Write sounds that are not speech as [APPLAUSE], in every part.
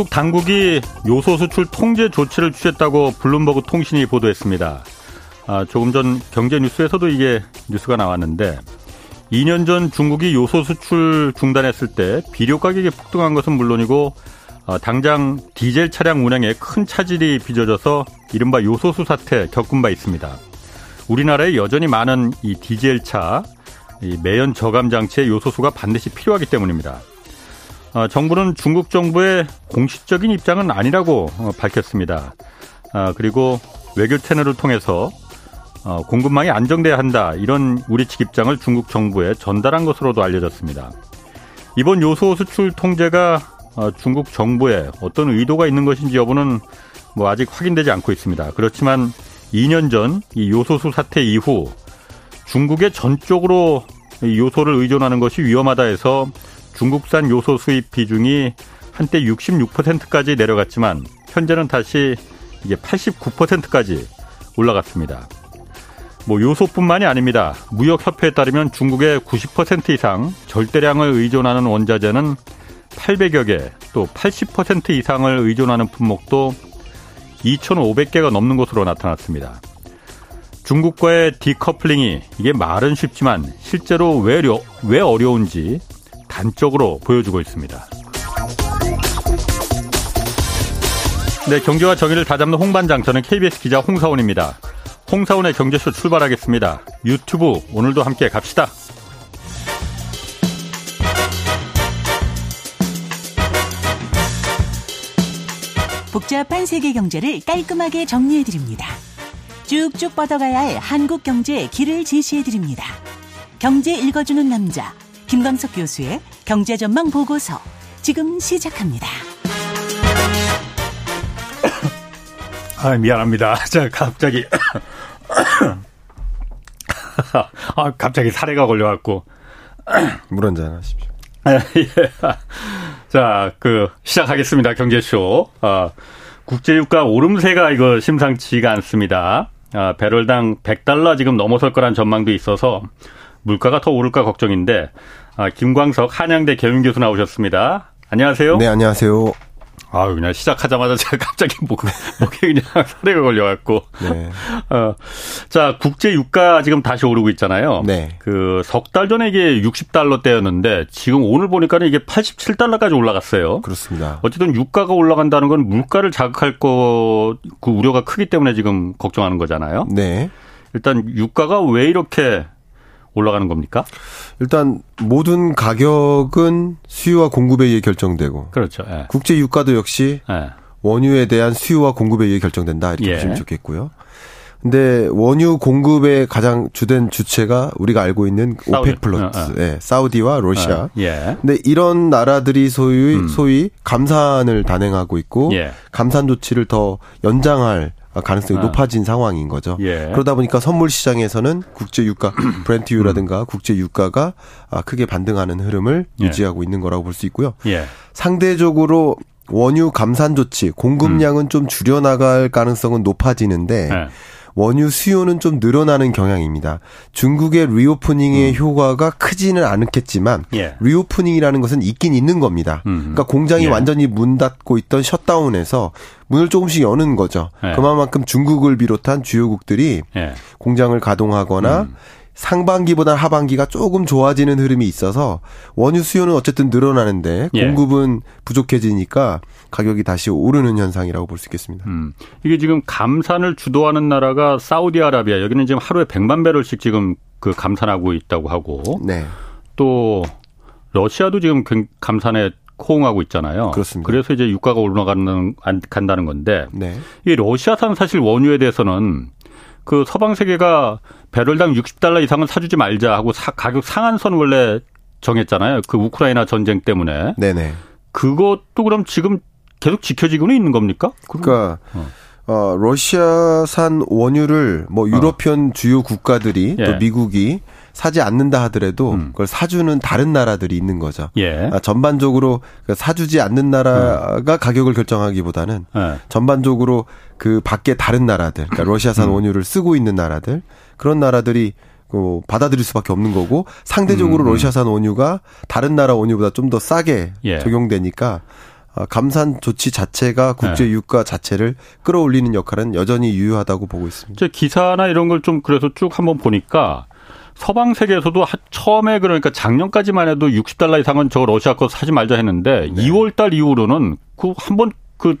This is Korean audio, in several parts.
중국 당국이 요소 수출 통제 조치를 취했다고 블룸버그 통신이 보도했습니다. 아, 조금 전 경제 뉴스에서도 이게 뉴스가 나왔는데 2년 전 중국이 요소 수출 중단했을 때 비료 가격이 폭등한 것은 물론이고 어, 당장 디젤 차량 운행에 큰 차질이 빚어져서 이른바 요소수 사태 겪은 바 있습니다. 우리나라에 여전히 많은 이 디젤차 이 매연 저감 장치의 요소수가 반드시 필요하기 때문입니다. 어, 정부는 중국 정부의 공식적인 입장은 아니라고 어, 밝혔습니다. 어, 그리고 외교 채널을 통해서 어, 공급망이 안정돼야 한다 이런 우리 측 입장을 중국 정부에 전달한 것으로도 알려졌습니다. 이번 요소 수출 통제가 어, 중국 정부에 어떤 의도가 있는 것인지 여부는 뭐 아직 확인되지 않고 있습니다. 그렇지만 2년 전 이 요소수 사태 이후 중국에 전적으로 요소를 의존하는 것이 위험하다 해서 중국산 요소 수입 비중이 한때 66%까지 내려갔지만 현재는 다시 이게 89%까지 올라갔습니다. 뭐 요소뿐만이 아닙니다. 무역협회에 따르면 중국의 90% 이상 절대량을 의존하는 원자재는 800여 개, 또 80% 이상을 의존하는 품목도 2,500개가 넘는 것으로 나타났습니다. 중국과의 디커플링이 이게 말은 쉽지만 실제로 왜, 왜 어려운지 단적으로 보여주고 있습니다. 네, 경제와 정의를 다잡는 홍반장, 저는 KBS 기자 홍사원입니다. 홍사원의 경제쇼 출발하겠습니다. 유튜브 오늘도 함께 갑시다. 복잡한 세계 경제를 깔끔하게 정리해 드립니다. 쭉쭉 뻗어가야 할 한국 경제의 길을 제시해 드립니다. 경제 읽어주는 남자, 김광석 교수의 경제전망 보고서 지금 시작합니다. [COUGHS] 아, 미안합니다. [COUGHS] 자, 갑자기. [COUGHS] 아, 갑자기 사례가 걸려갖고. 물 한잔 하십시오. 아, 예. 자, 그, 시작하겠습니다. 경제쇼. 아, 국제유가 오름세가 이거 심상치가 않습니다. 아, 배럴당 100달러 지금 넘어설 거란 전망도 있어서 물가가 더 오를까 걱정인데 아, 김광석 한양대 경영교수 나오셨습니다. 안녕하세요. 네, 안녕하세요. 아유, 그냥 시작하자마자 제가 갑자기 목, 목에 그냥 [LAUGHS] 사례가 걸려갖고. 네. [LAUGHS] 어, 자, 국제 유가 지금 다시 오르고 있잖아요. 네. 그, 석 달 전에 이게 60달러대였는데, 지금 오늘 보니까는 이게 87달러까지 올라갔어요. 그렇습니다. 어쨌든 유가가 올라간다는 건 물가를 자극할 거, 그 우려가 크기 때문에 지금 걱정하는 거잖아요. 네. 일단 유가가 왜 이렇게 올라가는 겁니까? 일단 모든 가격은 수요와 공급에 의해 결정되고 그렇죠. 예. 국제 유가도 역시 예. 원유에 대한 수요와 공급에 의해 결정된다 이렇게 예. 보시면 좋겠고요. 근데 원유 공급의 가장 주된 주체가 우리가 알고 있는 사우디. 오펙 플러스, 어, 어. 예, 사우디와 러시아. 어, 예. 근데 이런 나라들이 소위 음. 소위 감산을 단행하고 있고 예. 감산 조치를 더 연장할 가능성이 아. 높아진 상황인 거죠. 예. 그러다 보니까 선물 시장에서는 국제 유가 [CLEARS THROAT] 브렌트유라든가 음. 국제 유가가 아, 크게 반등하는 흐름을 예. 유지하고 있는 거라고 볼 수 있고요. 예. 상대적으로 원유 감산 조치 공급량은 음. 좀 줄여 나갈 가능성은 높아지는데 예. 원유 수요는 좀 늘어나는 경향입니다. 중국의 reopening의 음. 효과가 크지는 않겠지만 예. reopening이라는 것은 있긴 있는 겁니다. 음. 그러니까 공장이 예. 완전히 문 닫고 있던 shutdown에서 문을 조금씩 여는 거죠. 예. 그만큼 중국을 비롯한 주요국들이 예. 공장을 가동하거나 음. 상반기보다 하반기가 조금 좋아지는 흐름이 있어서 원유 수요는 어쨌든 늘어나는데 예. 공급은 부족해지니까 가격이 다시 오르는 현상이라고 볼 수 있겠습니다. 음. 이게 지금 감산을 주도하는 나라가 사우디아라비아 여기는 지금 하루에 100만 배럴씩 지금 그 감산하고 있다고 하고 네. 또 러시아도 지금 감산에 호응하고 있잖아요. 그렇습니다. 그래서 이제 유가가 올라가는 간다는 건데 네. 이 러시아산 사실 원유에 대해서는 그 서방 세계가 배럴당 60달러 이상은 사주지 말자 하고 사, 가격 상한선 원래 정했잖아요. 그 우크라이나 전쟁 때문에. 네네. 그것도 그럼 지금 계속 지켜지고는 있는 겁니까? 그러니까 어. 어 러시아산 원유를 뭐 유러피언 어. 주요 국가들이 예. 또 미국이 사지 않는다 하더라도 음. 그걸 사주는 다른 나라들이 있는 거죠. 예. 아, 전반적으로 그 사주지 않는 나라가 음. 가격을 결정하기보다는 예. 전반적으로 그 밖에 다른 나라들, 그러니까 [CLEARS THROAT] 러시아산 음. 원유를 쓰고 있는 나라들 그런 나라들이 그 받아들일 수밖에 없는 거고 상대적으로 음. 러시아산 원유가 다른 나라 원유보다 좀 더 싸게 예. 적용되니까 아, 감산 조치 자체가 국제 네. 유가 자체를 끌어올리는 역할은 여전히 유효하다고 보고 있습니다. 제 기사나 이런 걸 좀 그래서 쭉 한번 보니까 서방 세계에서도 처음에 그러니까 작년까지만 해도 60달러 이상은 저 러시아 거 사지 말자 했는데 네. 2월 달 이후로는 그 한 번 그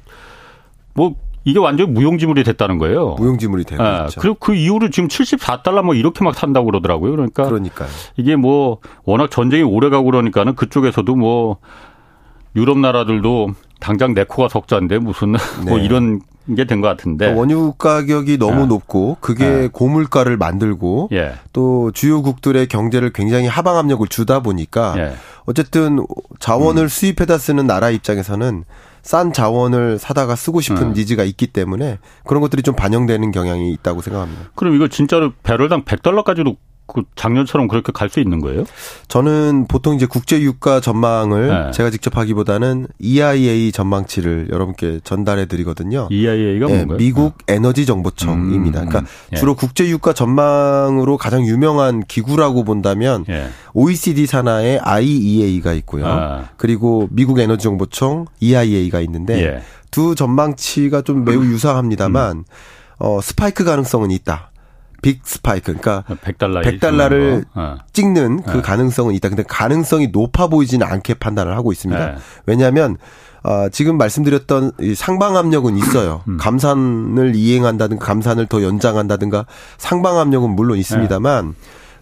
뭐 이게 완전 무용지물이 됐다는 거예요. 무용지물이 되고 네. 있죠. 그리고 그 이후로 지금 74달러 뭐 이렇게 막 산다고 그러더라고요. 그러니까 그러니까요. 이게 뭐 워낙 전쟁이 오래 가고 그러니까는 그쪽에서도 뭐 유럽 나라들도 당장 내 코가 석자인데 무슨 뭐 네. 뭐 이런 게 된 것 같은데 그러니까 원유 가격이 너무 네. 높고 그게 네. 고물가를 만들고 예. 또 주요국들의 경제를 굉장히 하방 압력을 주다 보니까 예. 어쨌든 자원을 음. 수입해다 쓰는 나라 입장에서는 싼 자원을 사다가 쓰고 싶은 네. 니즈가 있기 때문에 그런 것들이 좀 반영되는 경향이 있다고 생각합니다. 그럼 이거 진짜로 배럴당 100달러까지도 그 작년처럼 그렇게 갈 수 있는 거예요? 저는 보통 이제 국제 유가 전망을 네. 제가 직접 하기보다는 EIA 전망치를 여러분께 전달해 드리거든요. EIA가 네, 뭔가요? 미국 네. 에너지 정보청입니다. 음, 그러니까 예. 주로 국제 유가 전망으로 가장 유명한 기구라고 본다면 예. OECD 산하의 IEA가 있고요. 아. 그리고 미국 에너지 정보청 EIA가 있는데 예. 두 전망치가 좀 매우 유사합니다만 음. 어 스파이크 가능성은 있다. 빅 스파이크 그러니까 100달러 100달러를 어. 찍는 그 네. 가능성은 있다. 근데 가능성이 높아 보이지는 않게 판단을 하고 있습니다. 네. 왜냐하면 어, 지금 말씀드렸던 이 상방 압력은 있어요. 음. 감산을 이행한다든가 감산을 더 연장한다든가 상방 압력은 물론 있습니다만 네.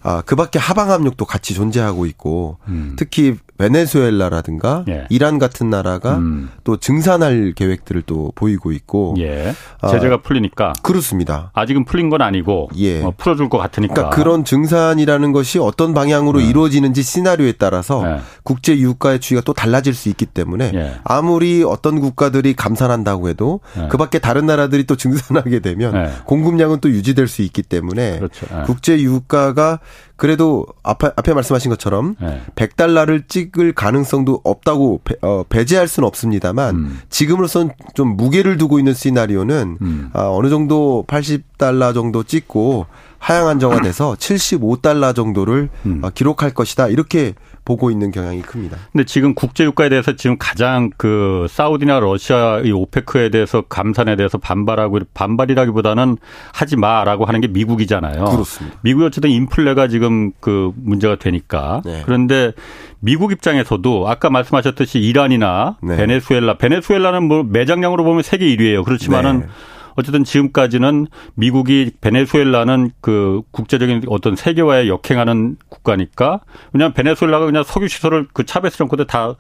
아, 그 밖에 하방 압력도 같이 존재하고 있고 음. 특히 베네수엘라라든가 예. 이란 같은 나라가 음. 또 증산할 계획들을 또 보이고 있고 예. 제재가 아, 풀리니까 그렇습니다. 아직은 풀린 건 아니고 예. 어, 풀어줄 것 같으니까 그러니까 그런 증산이라는 것이 어떤 방향으로 네. 이루어지는지 시나리오에 따라서 네. 국제 유가의 추이가 또 달라질 수 있기 때문에 예. 아무리 어떤 국가들이 감산한다고 해도 예. 그밖에 다른 나라들이 또 [LAUGHS] 증산하게 되면 예. 공급량은 또 유지될 수 있기 때문에 그렇죠. 예. 국제 유가가 그래도 앞에, 앞에 말씀하신 것처럼 네. 100달러를 찍을 가능성도 없다고 배, 어, 배제할 수는 없습니다만 음. 지금으로선 좀 무게를 두고 있는 시나리오는 음. 아, 어느 정도 80달러 정도 찍고 하향 안정화돼서 75달러 정도를 음. 어, 기록할 것이다. 이렇게 보고 있는 경향이 큽니다. 근데 지금 국제 유가에 대해서 지금 가장 그 사우디나 러시아 이 오페크에 대해서 감산에 대해서 반발하고 반발이라기보다는 하지 마라고 하는 게 미국이잖아요. 그렇습니다. 미국이 어쨌든 인플레가 지금 그 문제가 되니까. 네. 그런데 미국 입장에서도 아까 말씀하셨듯이 이란이나 네. 베네수엘라, 베네수엘라는 뭐 매장량으로 보면 세계 1위예요. 그렇지만은 네. 어쨌든 지금까지는 미국이 베네수엘라는 그 국제적인 어떤 세계화에 역행하는 국가니까 왜냐하면 베네수엘라가 그냥 석유 시설을 그 차베스 정권 때다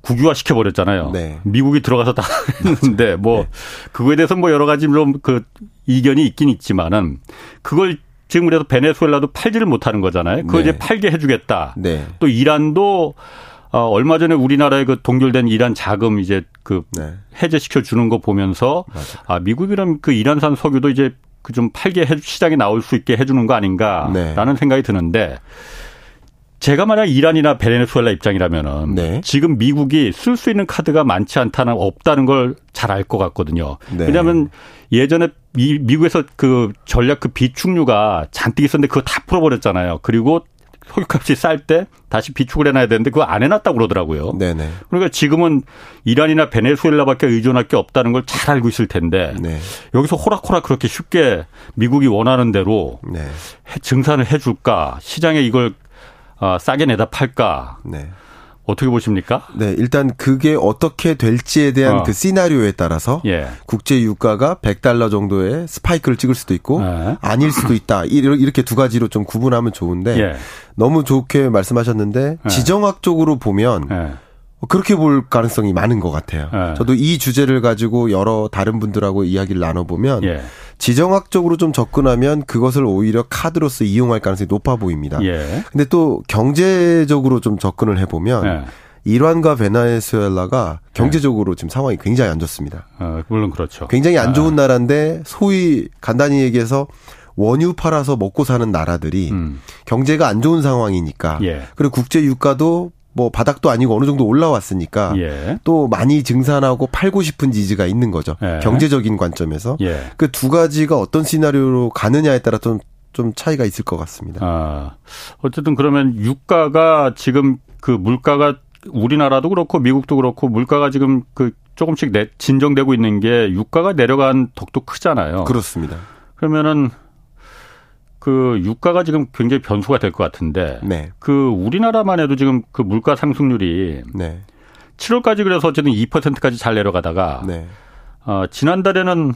국유화 시켜버렸잖아요. 네. 미국이 들어가서 다 [LAUGHS] 했는데 뭐 네. 그거에 대해서 뭐 여러 가지 좀 그 이견이 있긴 있지만은 그걸 지금 그래서 베네수엘라도 팔지를 못하는 거잖아요. 그거 네. 이제 팔게 해주겠다. 네. 또 이란도 어, 얼마 전에 우리나라에 그 동결된 이란 자금 이제 그 네. 해제시켜 주는 거 보면서 맞아. 아 미국이란 그 이란산 석유도 이제 그 좀 팔게 해 시장에 나올 수 있게 해주는 거 아닌가라는 네. 생각이 드는데 제가 만약 이란이나 베네수엘라 입장이라면은 네. 지금 미국이 쓸 수 있는 카드가 많지 않다는 없다는 걸 잘 알 것 같거든요. 네. 왜냐하면 예전에 미, 미국에서 그 전략 그 비축류가 잔뜩 있었는데 그거 다 풀어버렸잖아요. 그리고 석유값이 쌀 때 다시 비축을 해놔야 되는데 그거 안 해놨다고 그러더라고요. 네네. 그러니까 지금은 이란이나 베네수엘라밖에 의존할 게 없다는 걸 잘 알고 있을 텐데 네. 여기서 호락호락 그렇게 쉽게 미국이 원하는 대로 네. 증산을 해줄까 시장에 이걸 아, 싸게 내다 팔까. 네. 어떻게 보십니까? 네, 일단 그게 어떻게 될지에 대한 어. 그 시나리오에 따라서 예. 국제 유가가 100달러 정도의 스파이크를 찍을 수도 있고 예. 아닐 수도 있다. 이렇게 두 가지로 좀 구분하면 좋은데 예. 너무 좋게 말씀하셨는데 예. 지정학적으로 보면 예. 그렇게 볼 가능성이 많은 것 같아요. 예. 저도 이 주제를 가지고 여러 다른 분들하고 이야기를 나눠보면 지정학적으로 좀 접근하면 그것을 오히려 카드로서 이용할 가능성이 높아 보입니다. 예. 근데 또 경제적으로 좀 접근을 해보면 예. 이란과 베네수엘라가 경제적으로 지금 상황이 굉장히 안 좋습니다. 어, 물론 그렇죠. 굉장히 안 좋은 아. 나라인데 소위 간단히 얘기해서 원유 팔아서 먹고 사는 나라들이 음. 경제가 안 좋은 상황이니까 예. 그리고 국제 유가도 뭐 바닥도 아니고 어느 정도 올라왔으니까 예. 또 많이 증산하고 팔고 싶은 지지가 있는 거죠. 예. 경제적인 관점에서 예. 그두 가지가 어떤 시나리오로 가느냐에 따라 좀, 좀 차이가 있을 것 같습니다. 아, 어쨌든 그러면 유가가 지금 그 물가가 우리나라도 그렇고 미국도 그렇고 물가가 지금 그 조금씩 내, 진정되고 있는 게 유가가 내려간 덕도 크잖아요. 그렇습니다. 그러면은 그 유가가 지금 굉장히 변수가 될 것 같은데 네. 그 우리나라만 해도 지금 그 물가 상승률이 네. 7월까지 그래서 어쨌든 2%까지 잘 내려가다가 네. 어, 지난달에는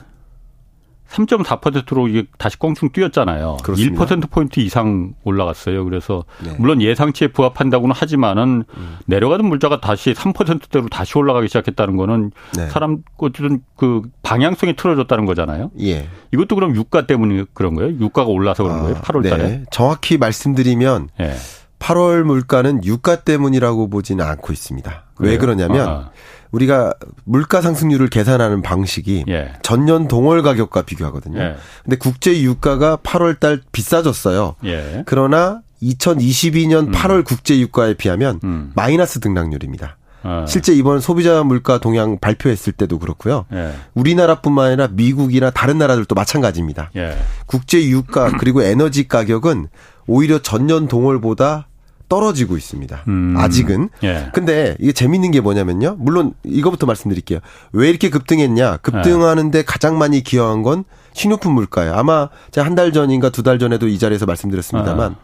3.4%로 이게 다시 껑충 뛰었잖아요. 그렇습니다. 1%포인트 이상 올라갔어요. 그래서 네. 물론 예상치에 부합한다고는 하지만은 음. 내려가던 물자가 다시 3%대로 다시 올라가기 시작했다는 거는 네. 사람 어쨌든 그 방향성이 틀어졌다는 거잖아요. 예. 이것도 그럼 유가 때문에 그런 거예요? 유가가 올라서 그런 거예요? 8월 달에? 네. 정확히 말씀드리면 예. 8월 물가는 유가 때문이라고 보지는 않고 있습니다. 그래요? 왜 그러냐면 아. 우리가 물가 상승률을 계산하는 방식이 예. 전년 동월 가격과 비교하거든요. 예. 근데 국제 유가가 8월 달 비싸졌어요. 예. 그러나 2022년 음. 8월 국제 유가에 비하면 음. 마이너스 등락률입니다. 아. 실제 이번 소비자 물가 동향 발표했을 때도 그렇고요. 예. 우리나라뿐만 아니라 미국이나 다른 나라들도 마찬가지입니다. 예. 국제 유가 그리고 에너지 가격은 오히려 전년 동월보다 떨어지고 있습니다. 음. 아직은. 예. 근데 이게 재밌는 게 뭐냐면요. 물론 이거부터 말씀드릴게요. 왜 이렇게 급등했냐? 급등하는데 가장 많이 기여한 건 식료품 물가예요. 아마 제가 한 달 전인가 두 달 전에도 이 자리에서 말씀드렸습니다만 아.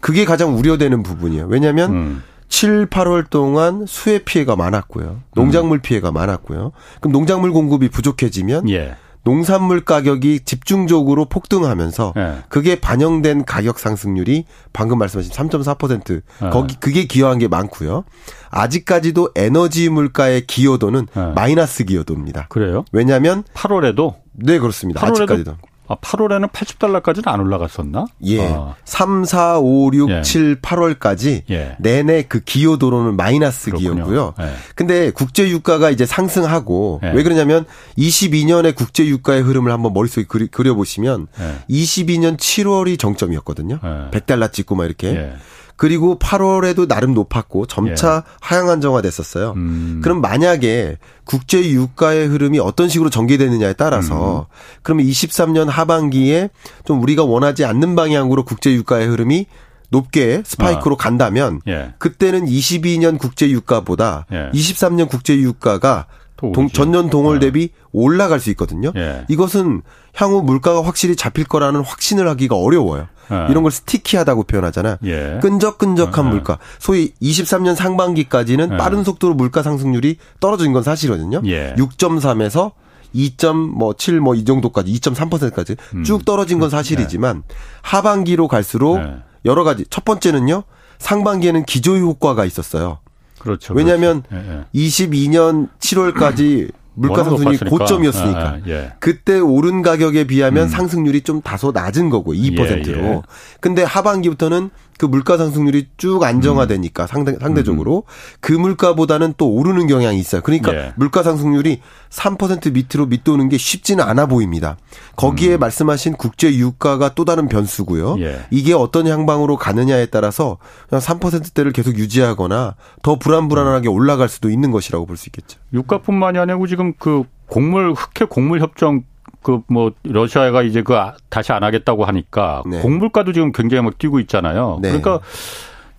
그게 가장 우려되는 부분이에요. 왜냐하면 음. 7, 8월 동안 수해 피해가 많았고요. 농작물 음. 피해가 많았고요. 그럼 농작물 공급이 부족해지면 예. 농산물 가격이 집중적으로 폭등하면서 네. 그게 반영된 가격 상승률이 방금 말씀하신 3.4% 네. 예. 거기 그게 기여한 게 많고요. 아직까지도 에너지 물가의 기여도는 네. 마이너스 기여도입니다. 그래요? 왜냐하면 8월에도 네 그렇습니다. 8월에도 아직까지도 아, 8월에는 80달러까지는 안 올라갔었나? 예. 아. 3, 4, 5, 6, 예. 7, 8월까지 예. 내내 그 기여 도로는 마이너스 그렇군요. 기여고요. 예. 근데 국제 유가가 이제 상승하고 예. 왜 그러냐면 22년의 국제 유가의 흐름을 한번 머릿속에 그려 보시면 22년 7월이 정점이었거든요. 100달러 찍고 막 이렇게. 예. 그리고 8월에도 나름 높았고 점차 예. 하향 안정화됐었어요. 음. 그럼 만약에 국제 유가의 흐름이 어떤 식으로 전개되느냐에 따라서 음. 그러면 23년 하반기에 좀 우리가 원하지 않는 방향으로 국제 유가의 흐름이 높게 스파이크로 어. 간다면 예. 그때는 22년 국제 유가보다 예. 23년 국제 유가가 동, 전년 동월 어. 대비 올라갈 수 있거든요. 예. 이것은 향후 물가가 확실히 잡힐 거라는 확신을 하기가 어려워요. 예. 이런 걸 스티키하다고 표현하잖아. 예. 끈적끈적한 예. 물가. 소위 23년 상반기까지는 예. 빠른 속도로 물가 상승률이 떨어진 건 사실이거든요. 6.3에서 2.7 뭐 이 정도까지 2.3%까지 음. 쭉 떨어진 건 사실이지만 하반기로 갈수록 여러 가지 첫 번째는요. 상반기에는 기조 효과가 있었어요. 그렇죠. 왜냐하면 그렇죠. 22년 7월까지 물가 상승이 고점이었으니까. 아, 예. 그때 오른 가격에 비하면 음. 상승률이 좀 다소 낮은 거고 2%로. 예, 예. 근데 하반기부터는 그 물가 상승률이 쭉 안정화되니까 음. 상대, 상대적으로 음. 그 물가보다는 또 오르는 경향이 있어요. 그러니까 예. 물가 상승률이 3% 밑으로 밑도는 게 쉽지는 않아 보입니다. 거기에 음. 말씀하신 국제 유가가 또 다른 변수고요. 예. 이게 어떤 향방으로 가느냐에 따라서 그냥 3%대를 계속 유지하거나 더 불안불안하게 올라갈 수도 있는 것이라고 볼 수 있겠죠. 유가뿐만이 아니고 지금 그 곡물 흑해 곡물 협정 그 뭐 러시아가 이제 그 아, 다시 안 하겠다고 하니까 네. 공물가도 지금 굉장히 막 뛰고 있잖아요. 네. 그러니까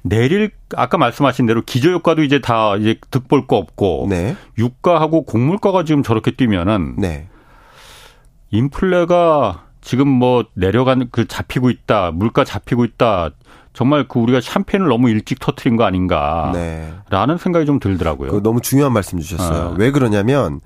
내릴 아까 말씀하신 대로 기저 효과도 이제 다 이제 득볼 거 없고 네. 유가하고 곡물가가 지금 저렇게 뛰면은 네. 인플레가 지금 뭐 내려가는 그 잡히고 있다 물가 잡히고 있다 정말 그 우리가 샴페인을 너무 일찍 터트린 거 아닌가라는 네. 생각이 좀 들더라고요. 너무 중요한 말씀 주셨어요. 아. 왜 그러냐면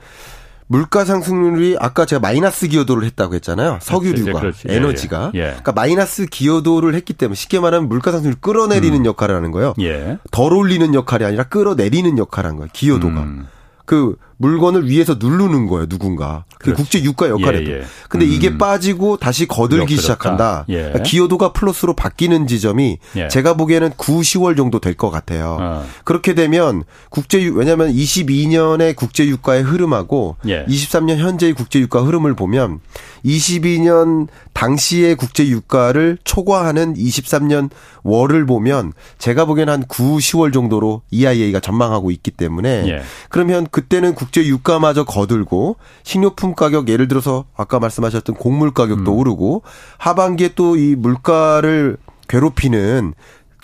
물가 상승률이 아까 제가 마이너스 기여도를 했다고 했잖아요. 석유류가 그렇지, 그렇지. 에너지가. 예, 예. 그러니까 마이너스 기여도를 했기 때문에 쉽게 말하면 물가 상승률 을 끌어내리는 음. 역할을 하는 거예요. 예. 덜 올리는 역할이 아니라 끌어내리는 역할을 한 거예요. 기여도가. 음. 그 물건을 위에서 누르는 거예요, 누군가. 그 국제 유가 역할에. 예, 예. 근데 음. 이게 빠지고 다시 거들기 시작한다. 예. 그러니까 기여도가 플러스로 바뀌는 지점이 예. 제가 보기에는 9, 10월 정도 될 것 같아요. 어. 그렇게 되면 국제 왜냐하면 22년의 국제 유가의 흐름하고 23년 예. 현재의 국제 유가 흐름을 보면 22년 당시의 국제 유가를 초과하는 23년 월을 보면 제가 보기에는 한 9, 10월 정도로 EIA가 전망하고 있기 때문에 예. 그러면 그때는 국제 유가마저 거들고 식료품 가격 예를 들어서 아까 말씀하셨던 곡물 가격도 음. 오르고 하반기에 또 이 물가를 괴롭히는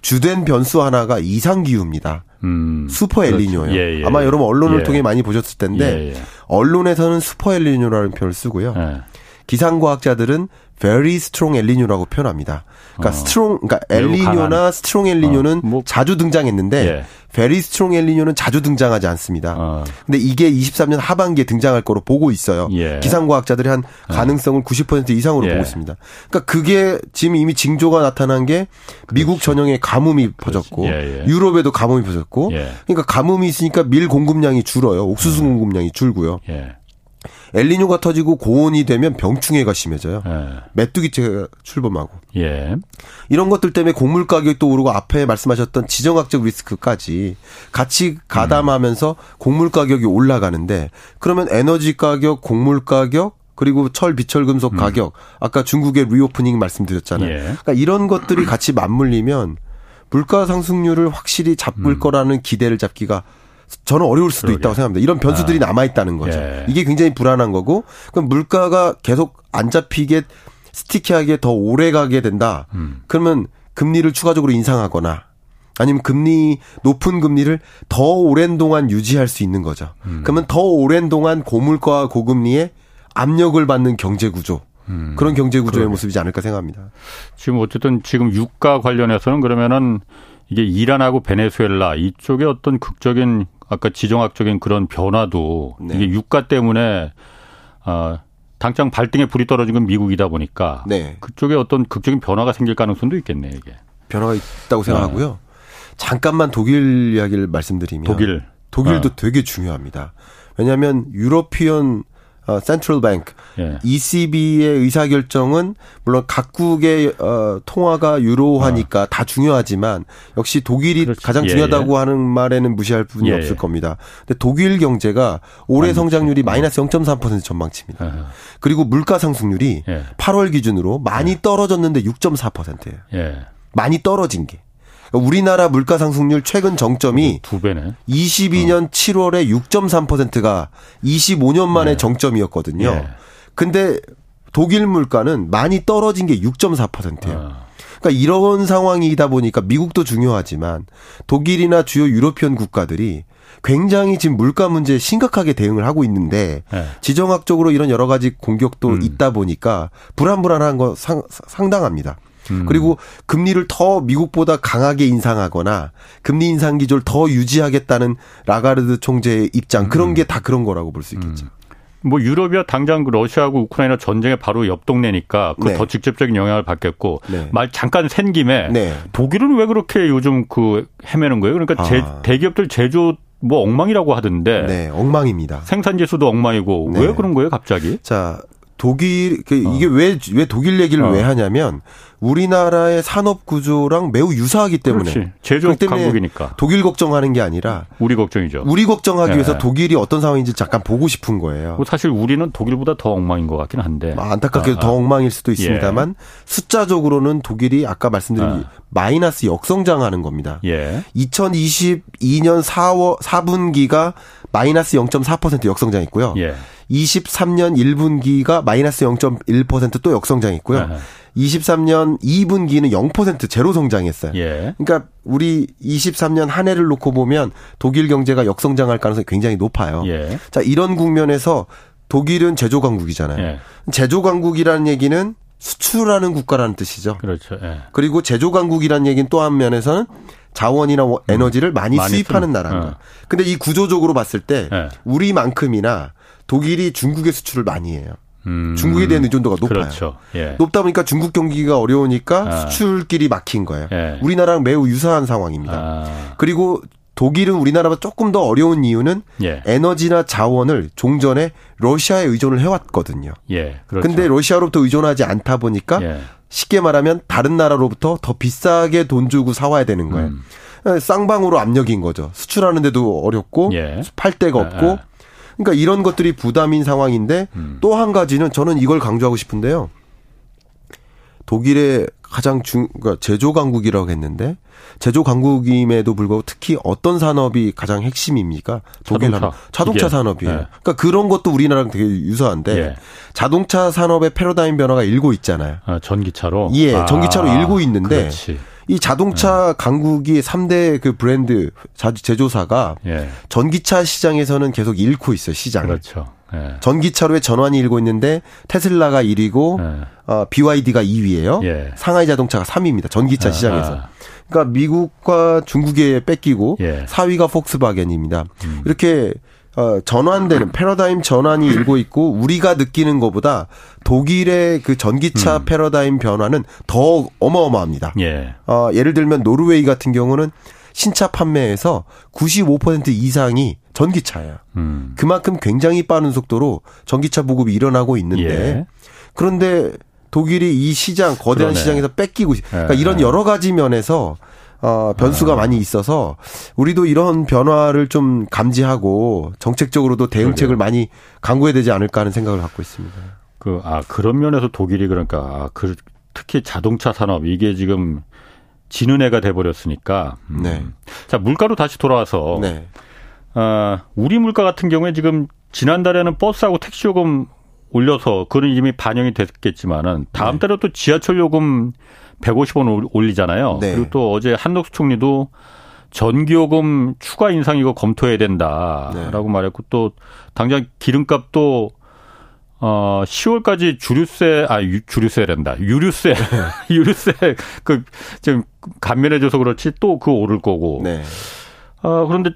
주된 변수 하나가 이상 기후입니다. 음, 슈퍼 그렇죠. 엘니뇨예요. 예, 예, 아마 여러분 언론을 예. 통해 많이 보셨을 텐데 예, 예. 언론에서는 슈퍼 엘니뇨라는 표현을 쓰고요. 예. 기상과학자들은 very strong 엘니뇨라고 표현합니다. 그러니까 어. strong 그러니까 엘니뇨나 strong 엘니뇨는 어. 뭐. 자주 등장했는데 예. very strong 엘니뇨는 자주 등장하지 않습니다. 어. 근데 이게 23년 하반기에 등장할 거로 보고 있어요. 예. 기상과학자들이 한 어. 가능성을 90% 이상으로 예. 보고 있습니다. 그러니까 그게 지금 이미 징조가 나타난 게 미국 그렇죠. 전역에 가뭄이 퍼졌고 예, 예. 유럽에도 가뭄이 퍼졌고 예. 그러니까 가뭄이 있으니까 밀 공급량이 줄어요. 옥수수 음. 공급량이 줄고요. 엘리뇨가 터지고 고온이 되면 병충해가 심해져요. 예. 메뚜기채가 출범하고. 예. 이런 것들 때문에 곡물 가격도 오르고 앞에 말씀하셨던 지정학적 리스크까지 같이 가담하면서 음. 곡물 가격이 올라가는데 그러면 에너지 가격, 곡물 가격 그리고 철, 비철 금속 음. 가격 아까 중국의 reopening 말씀드렸잖아요. 예. 그러니까 이런 것들이 같이 맞물리면 물가 상승률을 확실히 잡을 음. 거라는 기대를 잡기가 저는 어려울 수도 그러게. 있다고 생각합니다. 이런 변수들이 아. 남아 있다는 거죠. 예. 이게 굉장히 불안한 거고 그럼 물가가 계속 안 잡히게 sticky하게 더 오래 가게 된다. 음. 그러면 금리를 추가적으로 인상하거나 아니면 금리 높은 금리를 더 오랜 동안 유지할 수 있는 거죠. 음. 그러면 더 오랜 동안 고물가와 고금리에 압력을 받는 경제 구조. 음. 그런 경제 구조의 모습이지 않을까 생각합니다. 지금 어쨌든 지금 유가 관련해서는 그러면은 이게 이란하고 베네수엘라 이쪽에 어떤 극적인 아까 지정학적인 그런 변화도 네. 이게 유가 때문에 아 당장 발등에 불이 떨어진 건 미국이다 보니까 네. 그쪽에 어떤 극적인 변화가 생길 가능성도 있겠네 이게. 변화가 있다고 생각하고요. 네. 잠깐만 독일 이야기를 말씀드리면 독일 독일도 어. 되게 중요합니다. 왜냐하면 유로피언 어, 센트럴 뱅크 예. ECB의 의사 결정은 물론 각국의 어, 통화가 유로화니까 어. 다 중요하지만 역시 독일이 그렇지. 가장 예, 중요하다고 예. 하는 말에는 무시할 분이 예, 없을 예. 겁니다. 근데 독일 경제가 올해 성장률이 마이너스 0.3% 전망치입니다. 어. 그리고 물가 상승률이 8월 기준으로 많이 떨어졌는데 6.4%예요. 많이 떨어진 게. 우리나라 물가 상승률 최근 정점이 두 배네. 22년 어. 7월에 6.3%가 25년 만에 네. 정점이었거든요. 네. 근데 독일 물가는 많이 떨어진 게 6.4%예요. 어. 그러니까 이런 상황이다 보니까 미국도 중요하지만 독일이나 주요 유로피언 국가들이 굉장히 지금 물가 문제에 심각하게 대응을 하고 있는데 네. 지정학적으로 이런 여러 가지 공격도 음. 있다 보니까 불안불안한 거 상, 상당합니다. 음. 그리고 금리를 더 미국보다 강하게 인상하거나 금리 인상 기조를 더 유지하겠다는 라가르드 총재의 입장 그런 음. 게다 그런 거라고 볼 수 있겠죠. 음. 뭐 유럽이야 당장 그 러시아하고 우크라이나 전쟁의 바로 옆 동네니까 그더 네. 직접적인 영향을 받겠고 네. 말 잠깐 샌 김에 네. 독일은 왜 그렇게 요즘 그 헤매는 거예요? 그러니까 아. 제, 대기업들 제조 뭐 엉망이라고 하던데. 네, 엉망입니다. 생산 지수도 엉망이고 네. 왜 그런 거예요, 갑자기? 자, 독일 그 이게 왜왜 어. 왜 독일 얘기를 어. 왜 하냐면 우리나라의 산업 구조랑 매우 유사하기 때문에 그렇지. 제조업 강국이니까 독일 걱정하는 게 아니라 우리 걱정이죠. 우리 걱정하기 네. 위해서 독일이 어떤 상황인지 잠깐 보고 싶은 거예요. 뭐 사실 우리는 독일보다 더 엉망인 것 같긴 한데 아, 안타깝게도 아, 더 엉망일 수도 있습니다만 예. 숫자적으로는 독일이 아까 말씀드린 아. 마이너스 역성장하는 겁니다. 예. 2022년 4월 4분기가 마이너스 0.4% 역성장했고요. 예. 23년 1분기가 마이너스 0.1%또 역성장했고요. 아하. 23년 2분기는 0% 제로 성장했어요. 예. 그러니까 우리 23년 한 해를 놓고 보면 독일 경제가 역성장할 가능성이 굉장히 높아요. 예. 자, 이런 국면에서 독일은 제조 강국이잖아요. 예. 제조 강국이라는 얘기는 수출하는 국가라는 뜻이죠. 그렇죠. 예. 그리고 제조 강국이라는 얘기는 또 한 면에서는 자원이나 뭐 음. 에너지를 많이, 많이 수입하는 나라인 거 어. 근데 이 구조적으로 봤을 때 예. 우리만큼이나 독일이 중국의 수출을 많이 해요. 음. 중국에 대한 의존도가 높아요. 그렇죠. 예. 높다 보니까 중국 경기가 어려우니까 아. 수출길이 막힌 거예요. 예. 우리나라랑 매우 유사한 상황입니다. 아. 그리고 독일은 우리나라보다 조금 더 어려운 이유는 예. 에너지나 자원을 종전에 러시아에 의존을 해왔거든요. 예, 그렇죠. 근데 러시아로부터 의존하지 않다 보니까 예. 쉽게 말하면 다른 나라로부터 더 비싸게 돈 주고 사와야 되는 거예요. 음. 쌍방으로 압력인 거죠. 수출하는데도 어렵고 예. 팔 데가 없고 아, 아. 그러니까 이런 것들이 부담인 상황인데 음. 또한 가지는 저는 이걸 강조하고 싶은데요. 독일의 가장 중, 그러니까 제조 강국이라고 했는데 제조 강국임에도 불구하고 특히 어떤 산업이 가장 핵심입니까? 독일 자동차, 자동차 산업이에요. 네. 그러니까 그런 것도 우리나라랑 되게 유사한데 예. 자동차 산업의 패러다임 변화가 일고 있잖아요. 아, 전기차로. 예, 전기차로 아, 일고 있는데 그렇지. 이 자동차 네. 강국이 3대 그 브랜드 제조사가 예. 전기차 시장에서는 계속 잃고 있어요, 시장을. 그렇죠. 예. 전기차로의 전환이 일고 있는데 테슬라가 1위고 예. 어, BYD가 2위예요. 예. 상하이 자동차가 3위입니다. 전기차 아, 시장에서. 아. 그러니까 미국과 중국에 뺏기고 예. 4위가 폭스바겐입니다. 음. 이렇게 어, 전환되는 패러다임 전환이 일고 있고 우리가 느끼는 것보다 독일의 그 전기차 음. 패러다임 변화는 더 어마어마합니다. 예. 어, 예를 들면 노르웨이 같은 경우는 신차 판매에서 95% 이상이 전기차예요. 음. 그만큼 굉장히 빠른 속도로 전기차 보급이 일어나고 있는데 예. 그런데 독일이 이 시장 거대한 그러네. 시장에서 뺏기고 그러니까 예. 이런 여러 가지 면에서 어, 변수가 아. 많이 있어서 우리도 이런 변화를 좀 감지하고 정책적으로도 대응책을 그러게요. 많이 강구해야 되지 않을까 하는 생각을 갖고 있습니다. 그, 아, 그런 면에서 독일이 그러니까, 아, 그, 특히 자동차 산업, 이게 지금 지는 애가 돼버렸으니까. 음. 네. 자, 물가로 다시 돌아와서. 네. 아, 우리 물가 같은 경우에 지금 지난달에는 버스하고 택시 요금 올려서 그런 이미 반영이 됐겠지만은 다음 네. 달에 또 지하철 요금 150원 올리잖아요. 네. 그리고 또 어제 한덕수 총리도 전기요금 추가 인상 이거 검토해야 된다라고 네. 말했고 또 당장 기름값도 어 10월까지 주류세 아 유, 주류세란다 유류세 [LAUGHS] 유류세 그 지금 감면해줘서 그렇지 또 그 오를 거고. 네. 어 그런데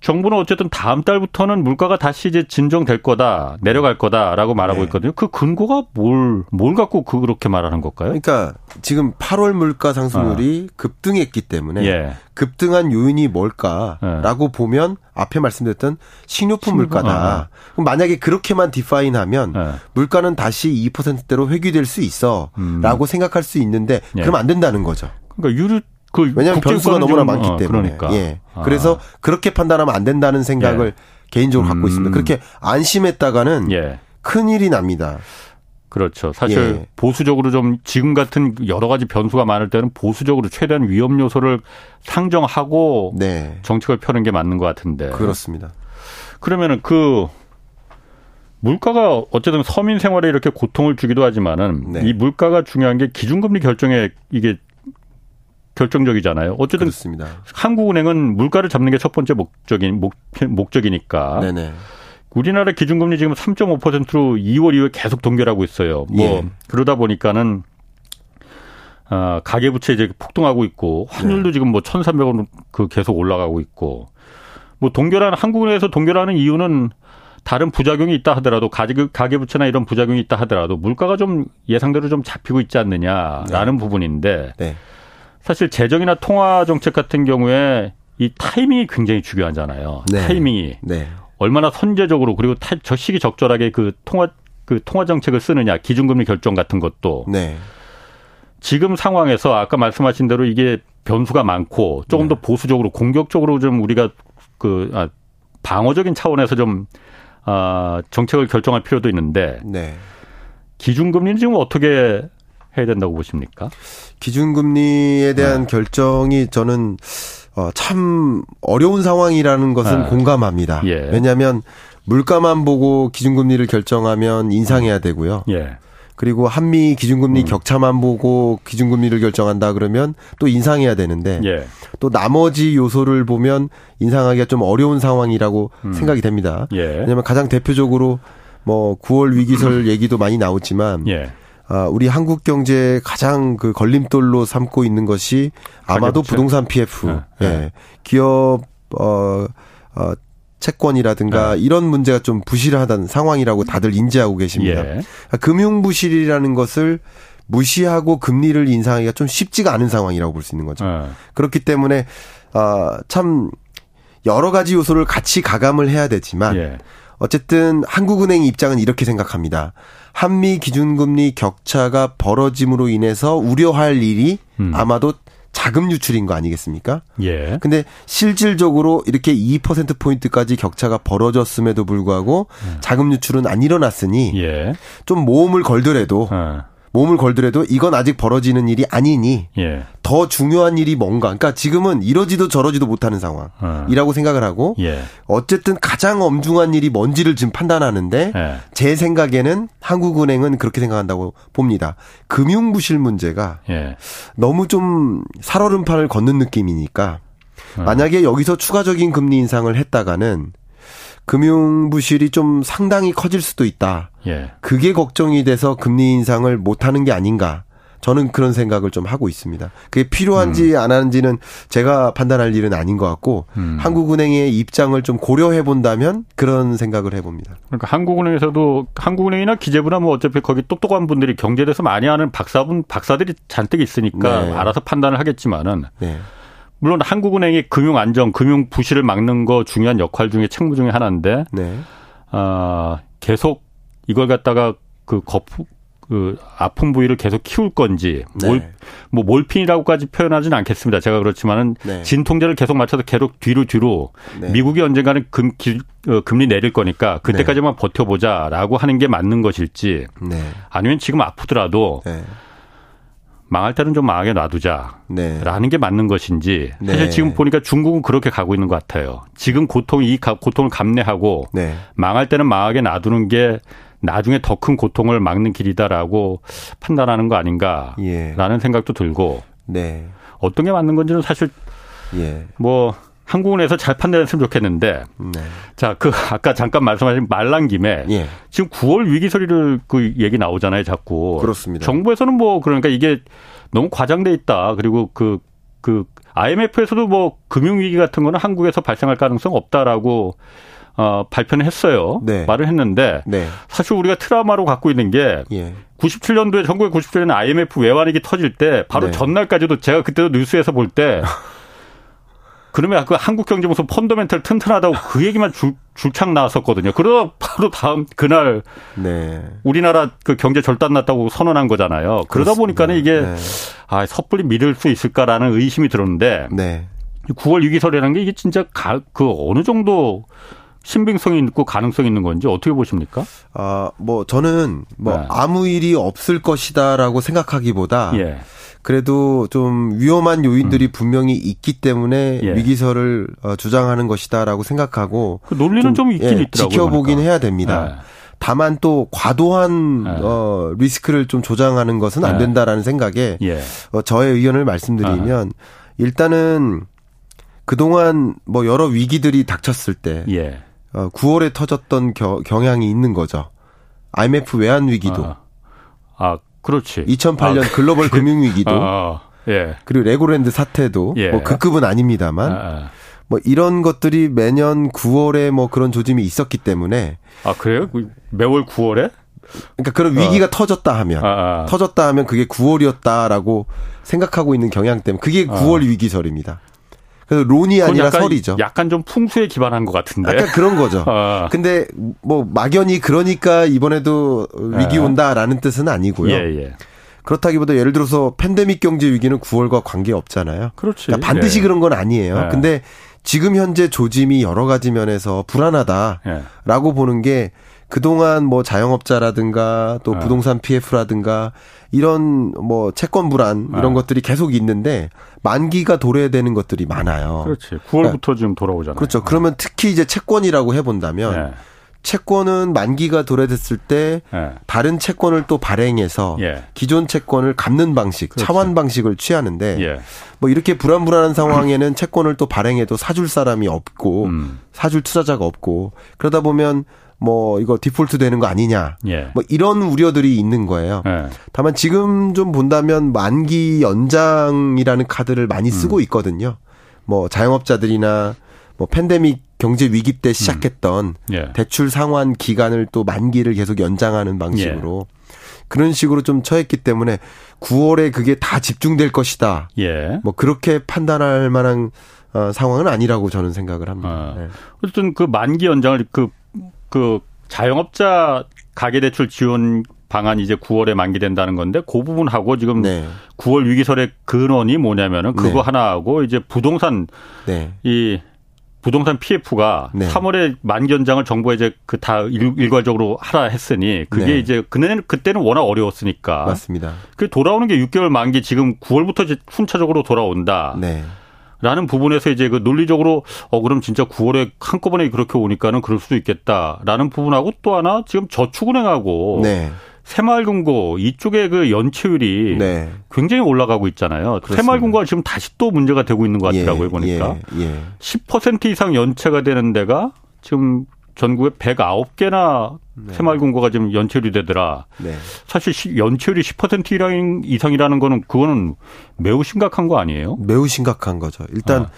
정부는 어쨌든 다음 달부터는 물가가 다시 이제 진정될 거다, 내려갈 거다라고 말하고 네. 있거든요. 그 근거가 뭘, 뭘 갖고 그렇게 말하는 걸까요? 그러니까 지금 8월 물가 상승률이 어. 급등했기 때문에 예. 급등한 요인이 뭘까라고 예. 보면 앞에 말씀드렸던 식료품 물가다. 어. 그럼 만약에 그렇게만 디파인하면 예. 물가는 다시 2%대로 회귀될 수 있어라고 음. 생각할 수 있는데 예. 그럼 안 된다는 거죠. 그러니까 유류 그 왜냐하면 변수가 너무나 많기 어, 때문에. 그러니까. 예. 아. 그래서 그렇게 판단하면 안 된다는 생각을 예. 개인적으로 갖고 음. 있습니다. 그렇게 안심했다가는 예. 큰 일이 납니다. 그렇죠. 사실 예. 보수적으로 좀 지금 같은 여러 가지 변수가 많을 때는 보수적으로 최대한 위험 요소를 상정하고 네. 정책을 펴는 게 맞는 것 같은데. 그렇습니다. 그러면은 그 물가가 어쨌든 서민 생활에 이렇게 고통을 주기도 하지만은 네. 이 물가가 중요한 게 기준금리 결정에 이게 결정적이잖아요. 어쨌든 그렇습니다. 한국은행은 물가를 잡는 게 첫 번째 목적인 목, 목적이니까. 네네. 우리나라 기준금리 지금 3.5%로 2월 이후에 계속 동결하고 있어요. 뭐 예. 그러다 보니까는 아, 가계부채 이제 폭등하고 있고 환율도 네. 지금 뭐 1,300원 그 계속 올라가고 있고 뭐 동결하는 한국은행에서 동결하는 이유는 다른 부작용이 있다 하더라도 가계 가계부채나 이런 부작용이 있다 하더라도 물가가 좀 예상대로 좀 잡히고 있지 않느냐라는 네. 부분인데 네. 사실 재정이나 통화 정책 같은 경우에 이 타이밍이 굉장히 중요하잖아요. 네. 타이밍이 네. 얼마나 선제적으로 그리고 타, 저 시기 적절하게 그 통화 그 통화 정책을 쓰느냐 기준금리 결정 같은 것도 네. 지금 상황에서 아까 말씀하신 대로 이게 변수가 많고 조금 네. 더 보수적으로 공격적으로 좀 우리가 그 아, 방어적인 차원에서 좀 아, 정책을 결정할 필요도 있는데 네. 기준금리는 지금 어떻게 해야 된다고 보십니까? 기준금리에 대한 네. 결정이 저는 어, 참 어려운 상황이라는 것은 네. 공감합니다. 예. 왜냐하면 물가만 보고 기준금리를 결정하면 인상해야 되고요. 예. 그리고 한미 기준금리 음. 격차만 보고 기준금리를 결정한다 그러면 또 인상해야 되는데 예. 또 나머지 요소를 보면 인상하기가 좀 어려운 상황이라고 음. 생각이 됩니다. 예. 왜냐하면 가장 대표적으로 뭐 9월 위기설 [CLEARS THROAT] 얘기도 많이 나오지만 예. 아, 우리 한국 경제에 가장 그 걸림돌로 삼고 있는 것이 아마도 부동산 PF, 네. 예. 기업 어, 어 채권이라든가 네. 이런 문제가 좀 부실하다는 상황이라고 다들 인지하고 계십니다. 예. 아, 금융 부실이라는 것을 무시하고 금리를 인상하기가 좀 쉽지가 않은 상황이라고 볼 수 있는 거죠. 네. 그렇기 때문에 아참 여러 가지 요소를 같이 가감을 해야 되지만 예. 어쨌든 한국은행 입장은 이렇게 생각합니다. 한미 기준금리 격차가 벌어짐으로 인해서 우려할 일이 음. 아마도 자금 유출인 거 아니겠습니까? 예. 근데 실질적으로 이렇게 2% 포인트까지 격차가 벌어졌음에도 불구하고 음. 자금 유출은 안 일어났으니 예. 좀 모험을 걸더라도 어. 몸을 걸더라도 이건 아직 벌어지는 일이 아니니 예. 더 중요한 일이 뭔가. 그러니까 지금은 이러지도 저러지도 못하는 상황이라고 어. 생각을 하고 예. 어쨌든 가장 엄중한 일이 뭔지를 지금 판단하는데 예. 제 생각에는 한국은행은 그렇게 생각한다고 봅니다. 금융 부실 문제가 예. 너무 좀 살얼음판을 걷는 느낌이니까 어. 만약에 여기서 추가적인 금리 인상을 했다가는 금융 부실이 좀 상당히 커질 수도 있다. 예. 그게 걱정이 돼서 금리 인상을 못 하는 게 아닌가. 저는 그런 생각을 좀 하고 있습니다. 그게 필요한지 음. 안 하는지는 제가 판단할 일은 아닌 것 같고 음. 한국은행의 입장을 좀 고려해 본다면 그런 생각을 해봅니다. 그러니까 한국은행에서도 한국은행이나 기재부나 뭐 어차피 거기 똑똑한 분들이 경제에 대해서 많이 아는 박사분 박사들이 잔뜩 있으니까 네. 알아서 판단을 하겠지만은 네. 물론 한국은행이 금융 안정, 금융 부실을 막는 거 중요한 역할 중에 책무 중에 하나인데 네. 아, 계속 이걸 갖다가 그 거푸 그 아픈 부위를 계속 키울 건지 네. 몰, 뭐 몰핀이라고까지 표현하지는 않겠습니다. 제가 그렇지만은 네. 진통제를 계속 맞춰서 계속 뒤로 뒤로 네. 미국이 언젠가는 금, 기, 어, 금리 내릴 거니까 그때까지만 네. 버텨보자라고 하는 게 맞는 것일지 네. 아니면 지금 아프더라도 네. 망할 때는 좀 망하게 놔두자라는 네. 게 맞는 것인지 사실 네. 지금 보니까 중국은 그렇게 가고 있는 것 같아요. 지금 고통 이 고통을 감내하고 네. 망할 때는 망하게 놔두는 게 나중에 더 큰 고통을 막는 길이다라고 판단하는 거 아닌가라는 예. 생각도 들고 네. 어떤 게 맞는 건지는 사실 예. 뭐 한국은에서 잘 판단했으면 좋겠는데. 네. 자, 그 아까 잠깐 말씀하신 말란 김에 예. 지금 9월 위기 소리를 그 얘기 나오잖아요, 자꾸. 그렇습니다. 정부에서는 뭐 그러니까 이게 너무 과장돼 있다. 그리고 그그 그 IMF에서도 뭐 금융 위기 같은 거는 한국에서 발생할 가능성 없다라고 어, 발표는 했어요. 네. 말을 했는데 네. 사실 우리가 트라우마로 갖고 있는 게 예. 97년도에 1997년에 IMF 외환위기 터질 때 바로 네. 전날까지도 제가 그때도 뉴스에서 볼때 [LAUGHS] 그러면 그 한국경제무슨 펀더멘털 튼튼하다고 그 얘기만 줄, 줄창 나왔었거든요. 그러다 바로 다음 그날 네. 우리나라 그 경제 절단 났다고 선언한 거잖아요. 그러다 보니까는 이게 네. 아 섣불리 믿을 수 있을까라는 의심이 들었는데 네. 9월 위기설이라는 게 이게 진짜 가, 그 어느 정도 신빙성이 있고 가능성이 있는 건지 어떻게 보십니까? 아, 뭐 저는 뭐 네. 아무 일이 없을 것이다라고 생각하기보다 예. 그래도 좀 위험한 요인들이 음. 분명히 있기 때문에 예. 위기설을 어, 주장하는 것이다라고 생각하고 그 논리는 좀, 좀 있긴 예, 있더라고요. 지켜보긴 그러니까. 해야 됩니다. 네. 다만 또 과도한 네. 어 리스크를 좀 조장하는 것은 안 네. 된다라는 생각에 예. 어, 저의 의견을 말씀드리면 아. 일단은 그동안 뭐 여러 위기들이 닥쳤을 때 예. 어, 9월에 터졌던 겨, 경향이 있는 거죠. IMF 외환 위기도 아, 아 그렇지. 2008년 아, 글로벌 그, 금융 위기도 아, 예. 그리고 레고랜드 사태도 예. 뭐그 급은 아닙니다만 아, 아, 뭐 이런 것들이 매년 9월에 뭐 그런 조짐이 있었기 때문에 아 그래요? 그 매월 9월에? 그러니까 그런 위기가 어. 터졌다 하면 아, 아. 터졌다 하면 그게 9월이었다라고 생각하고 있는 경향 때문에 그게 9월 위기설입니다. 그래서 론이 아니라 약간, 설이죠. 약간 좀 풍수에 기반한 것 같은데. 약간 그런 거죠. 아. [LAUGHS] 근데 뭐 막연히 그러니까 이번에도 위기 예. 온다라는 뜻은 아니고요. 예, 예. 그렇다기보다 예를 들어서 팬데믹 경제 위기는 9월과 관계 없잖아요. 그렇지. 그러니까 반드시 예. 그런 건 아니에요. 예. 근데 지금 현재 조짐이 여러 가지 면에서 불안하다라고 보는 게 그동안 뭐 자영업자라든가 또 네. 부동산 PF라든가 이런 뭐 채권 불안 이런 네. 것들이 계속 있는데 만기가 도래되는 것들이 많아요. 그렇지. 9월부터 그러니까, 지금 돌아오잖아요. 그렇죠. 그러면 특히 이제 채권이라고 해본다면 네. 채권은 만기가 도래됐을 때 네. 다른 채권을 또 발행해서 예. 기존 채권을 갚는 방식, 그렇지. 차환 방식을 취하는데 예. 뭐 이렇게 불안불안한 상황에는 [CLEARS THROAT] 채권을 또 발행해도 사줄 사람이 없고 음. 사줄 투자자가 없고 그러다 보면 뭐 이거 디폴트 되는 거 아니냐. 예. 뭐 이런 우려들이 있는 거예요. 예. 다만 지금 좀 본다면 만기 연장이라는 카드를 많이 쓰고 음. 있거든요. 뭐 자영업자들이나 뭐 팬데믹 경제 위기 때 시작했던 음. 예. 대출 상환 기간을 또 만기를 계속 연장하는 방식으로 예. 그런 식으로 좀 처했기 때문에 9월에 그게 다 집중될 것이다. 예. 뭐 그렇게 판단할 만한 어, 상황은 아니라고 저는 생각을 합니다. 아. 네. 어쨌든 그 만기 연장을 그 그 자영업자 가계대출 지원 방안이 이제 9월에 만기된다는 건데 그 부분하고 지금 네. 9월 위기설의 근원이 뭐냐면은 그거 네. 하나하고 이제 부동산 네. 이 부동산 PF가 네. 3월에 만견장을 정부가 이제 그 다 일괄적으로 하라 했으니 그게 네. 이제 그는 그때는 워낙 어려웠으니까 맞습니다. 그 돌아오는 게 6개월 만기 지금 9월부터 이제 순차적으로 돌아온다. 네. 라는 부분에서 이제 그 논리적으로 어 그럼 진짜 9월에 한꺼번에 그렇게 오니까는 그럴 수도 있겠다라는 부분하고 또 하나 지금 저축은행하고 네. 새마을금고 이쪽에 그 연체율이 네. 굉장히 올라가고 있잖아요. 새마을금고가 지금 다시 또 문제가 되고 있는 것 같더라고요 예, 보니까 예, 예. 10% 이상 연체가 되는 데가 지금 전국에 109개나 네. 새마을금고가 지금 연체율이 되더라. 네. 사실 연체율이 10% 이상이라는 거는 그거는 매우 심각한 거 아니에요? 매우 심각한 거죠. 일단 아.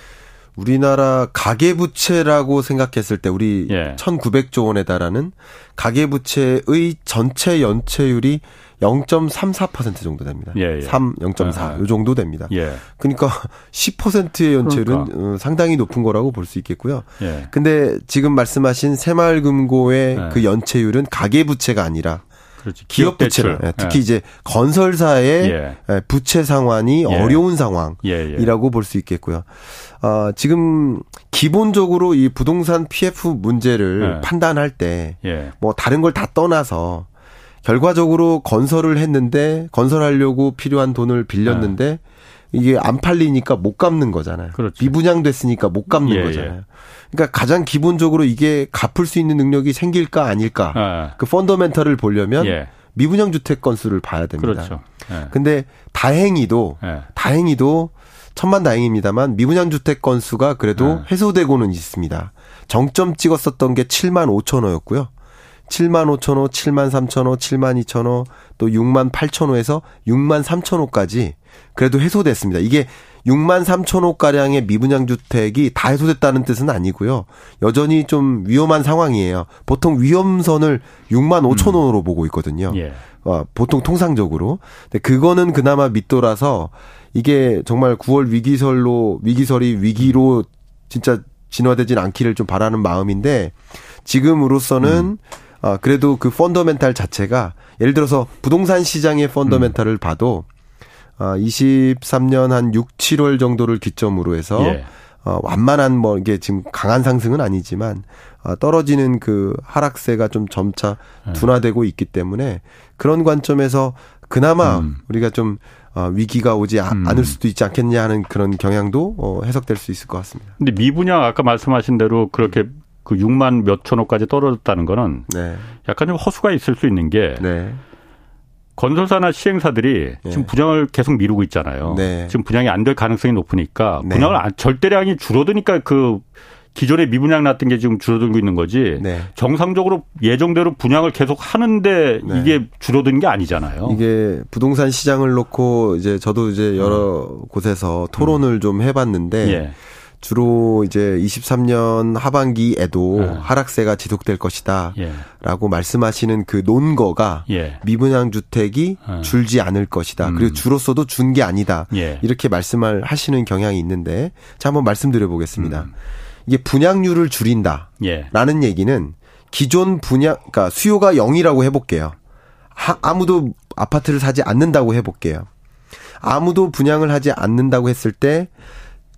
우리나라 가계부채라고 생각했을 때 우리 예. 1900조 원에 달하는 가계부채의 전체 연체율이 0.34% 정도 됩니다. 예, 예. 3, 0.4, 아, 요 정도 됩니다. 예. 그러니까 [LAUGHS] 10%의 연체율은 그러니까. 어, 상당히 높은 거라고 볼 수 있겠고요. 예. 근데 지금 말씀하신 새마을금고의 예. 그 연체율은 가계부채가 아니라 그렇지. 기업 부채를 예, 특히 예. 이제 건설사의 예. 예 부채 상환이 예. 어려운 상황이라고 볼 수 있겠고요. 어, 지금 기본적으로 이 부동산 PF 문제를 판단할 때 뭐 다른 걸 다 떠나서 결과적으로 건설을 했는데 건설하려고 필요한 돈을 빌렸는데 이게 안 팔리니까 못 갚는 거잖아요. 그렇죠. 미분양됐으니까 못 갚는 예, 거잖아요. 그러니까 가장 기본적으로 이게 갚을 수 있는 능력이 생길까 아닐까. 아. 그 펀더멘털을 보려면 예. 미분양 주택 건수를 봐야 됩니다. 그렇죠. 예. 근데 다행히도 예. 다행히도 천만 다행입니다만 미분양 주택 건수가 그래도 예. 해소되고는 있습니다. 정점 찍었었던 게 7만 5천 호였고요. 7만 5천 호, 7만 3천 호, 7만 2천 호, 또 6만 8천 호에서 6만 3천 호까지 그래도 해소됐습니다. 이게 6만 3천 호가량의 미분양 주택이 다 해소됐다는 뜻은 아니고요. 여전히 좀 위험한 상황이에요. 보통 위험선을 6만 5천 호로 음. 보고 있거든요. 예. 어, 보통 통상적으로. 근데 그거는 그나마 밑돌아서 이게 정말 9월 위기설로 위기설이 위기로 진짜 진화되진 않기를 좀 바라는 마음인데 지금으로서는 음. 아, 그래도 그 펀더멘탈 자체가 예를 들어서 부동산 시장의 펀더멘탈을 음. 봐도 아, 23년 한 6, 7월 정도를 기점으로 해서 예. 어, 완만한 뭐 이게 지금 강한 상승은 아니지만 어, 떨어지는 그 하락세가 좀 점차 예. 둔화되고 있기 때문에 그런 관점에서 그나마 음. 우리가 좀 어, 위기가 오지 아, 음. 않을 수도 있지 않겠냐 하는 그런 경향도 어, 해석될 수 있을 것 같습니다. 근데 미분양 아까 말씀하신 대로 그렇게 그 6만 몇천억까지 떨어졌다는 거는 네. 약간 좀 허수가 있을 수 있는 게 네. 건설사나 시행사들이 네. 지금 분양을 계속 미루고 있잖아요. 네. 지금 분양이 안 될 가능성이 높으니까 네. 분양을 절대량이 줄어드니까 그 기존에 미분양 났던 게 지금 줄어들고 있는 거지. 네. 정상적으로 예정대로 분양을 계속 하는데 네. 이게 줄어드는 게 아니잖아요. 이게 부동산 시장을 놓고 이제 저도 이제 여러 음. 곳에서 토론을 음. 좀 해봤는데 예. 주로 이제 23년 하반기에도 네. 하락세가 지속될 것이다. 예. 라고 말씀하시는 그 논거가 예. 미분양 주택이 예. 줄지 않을 것이다. 음. 그리고 주로서도 준 게 아니다. 예. 이렇게 말씀을 하시는 경향이 있는데 자 한번 말씀드려 보겠습니다. 음. 이게 분양률을 줄인다. 예. 라는 얘기는 기존 분양 그러니까 수요가 0이라고 해 볼게요. 아무도 아파트를 사지 않는다고 해 볼게요. 아무도 분양을 하지 않는다고 했을 때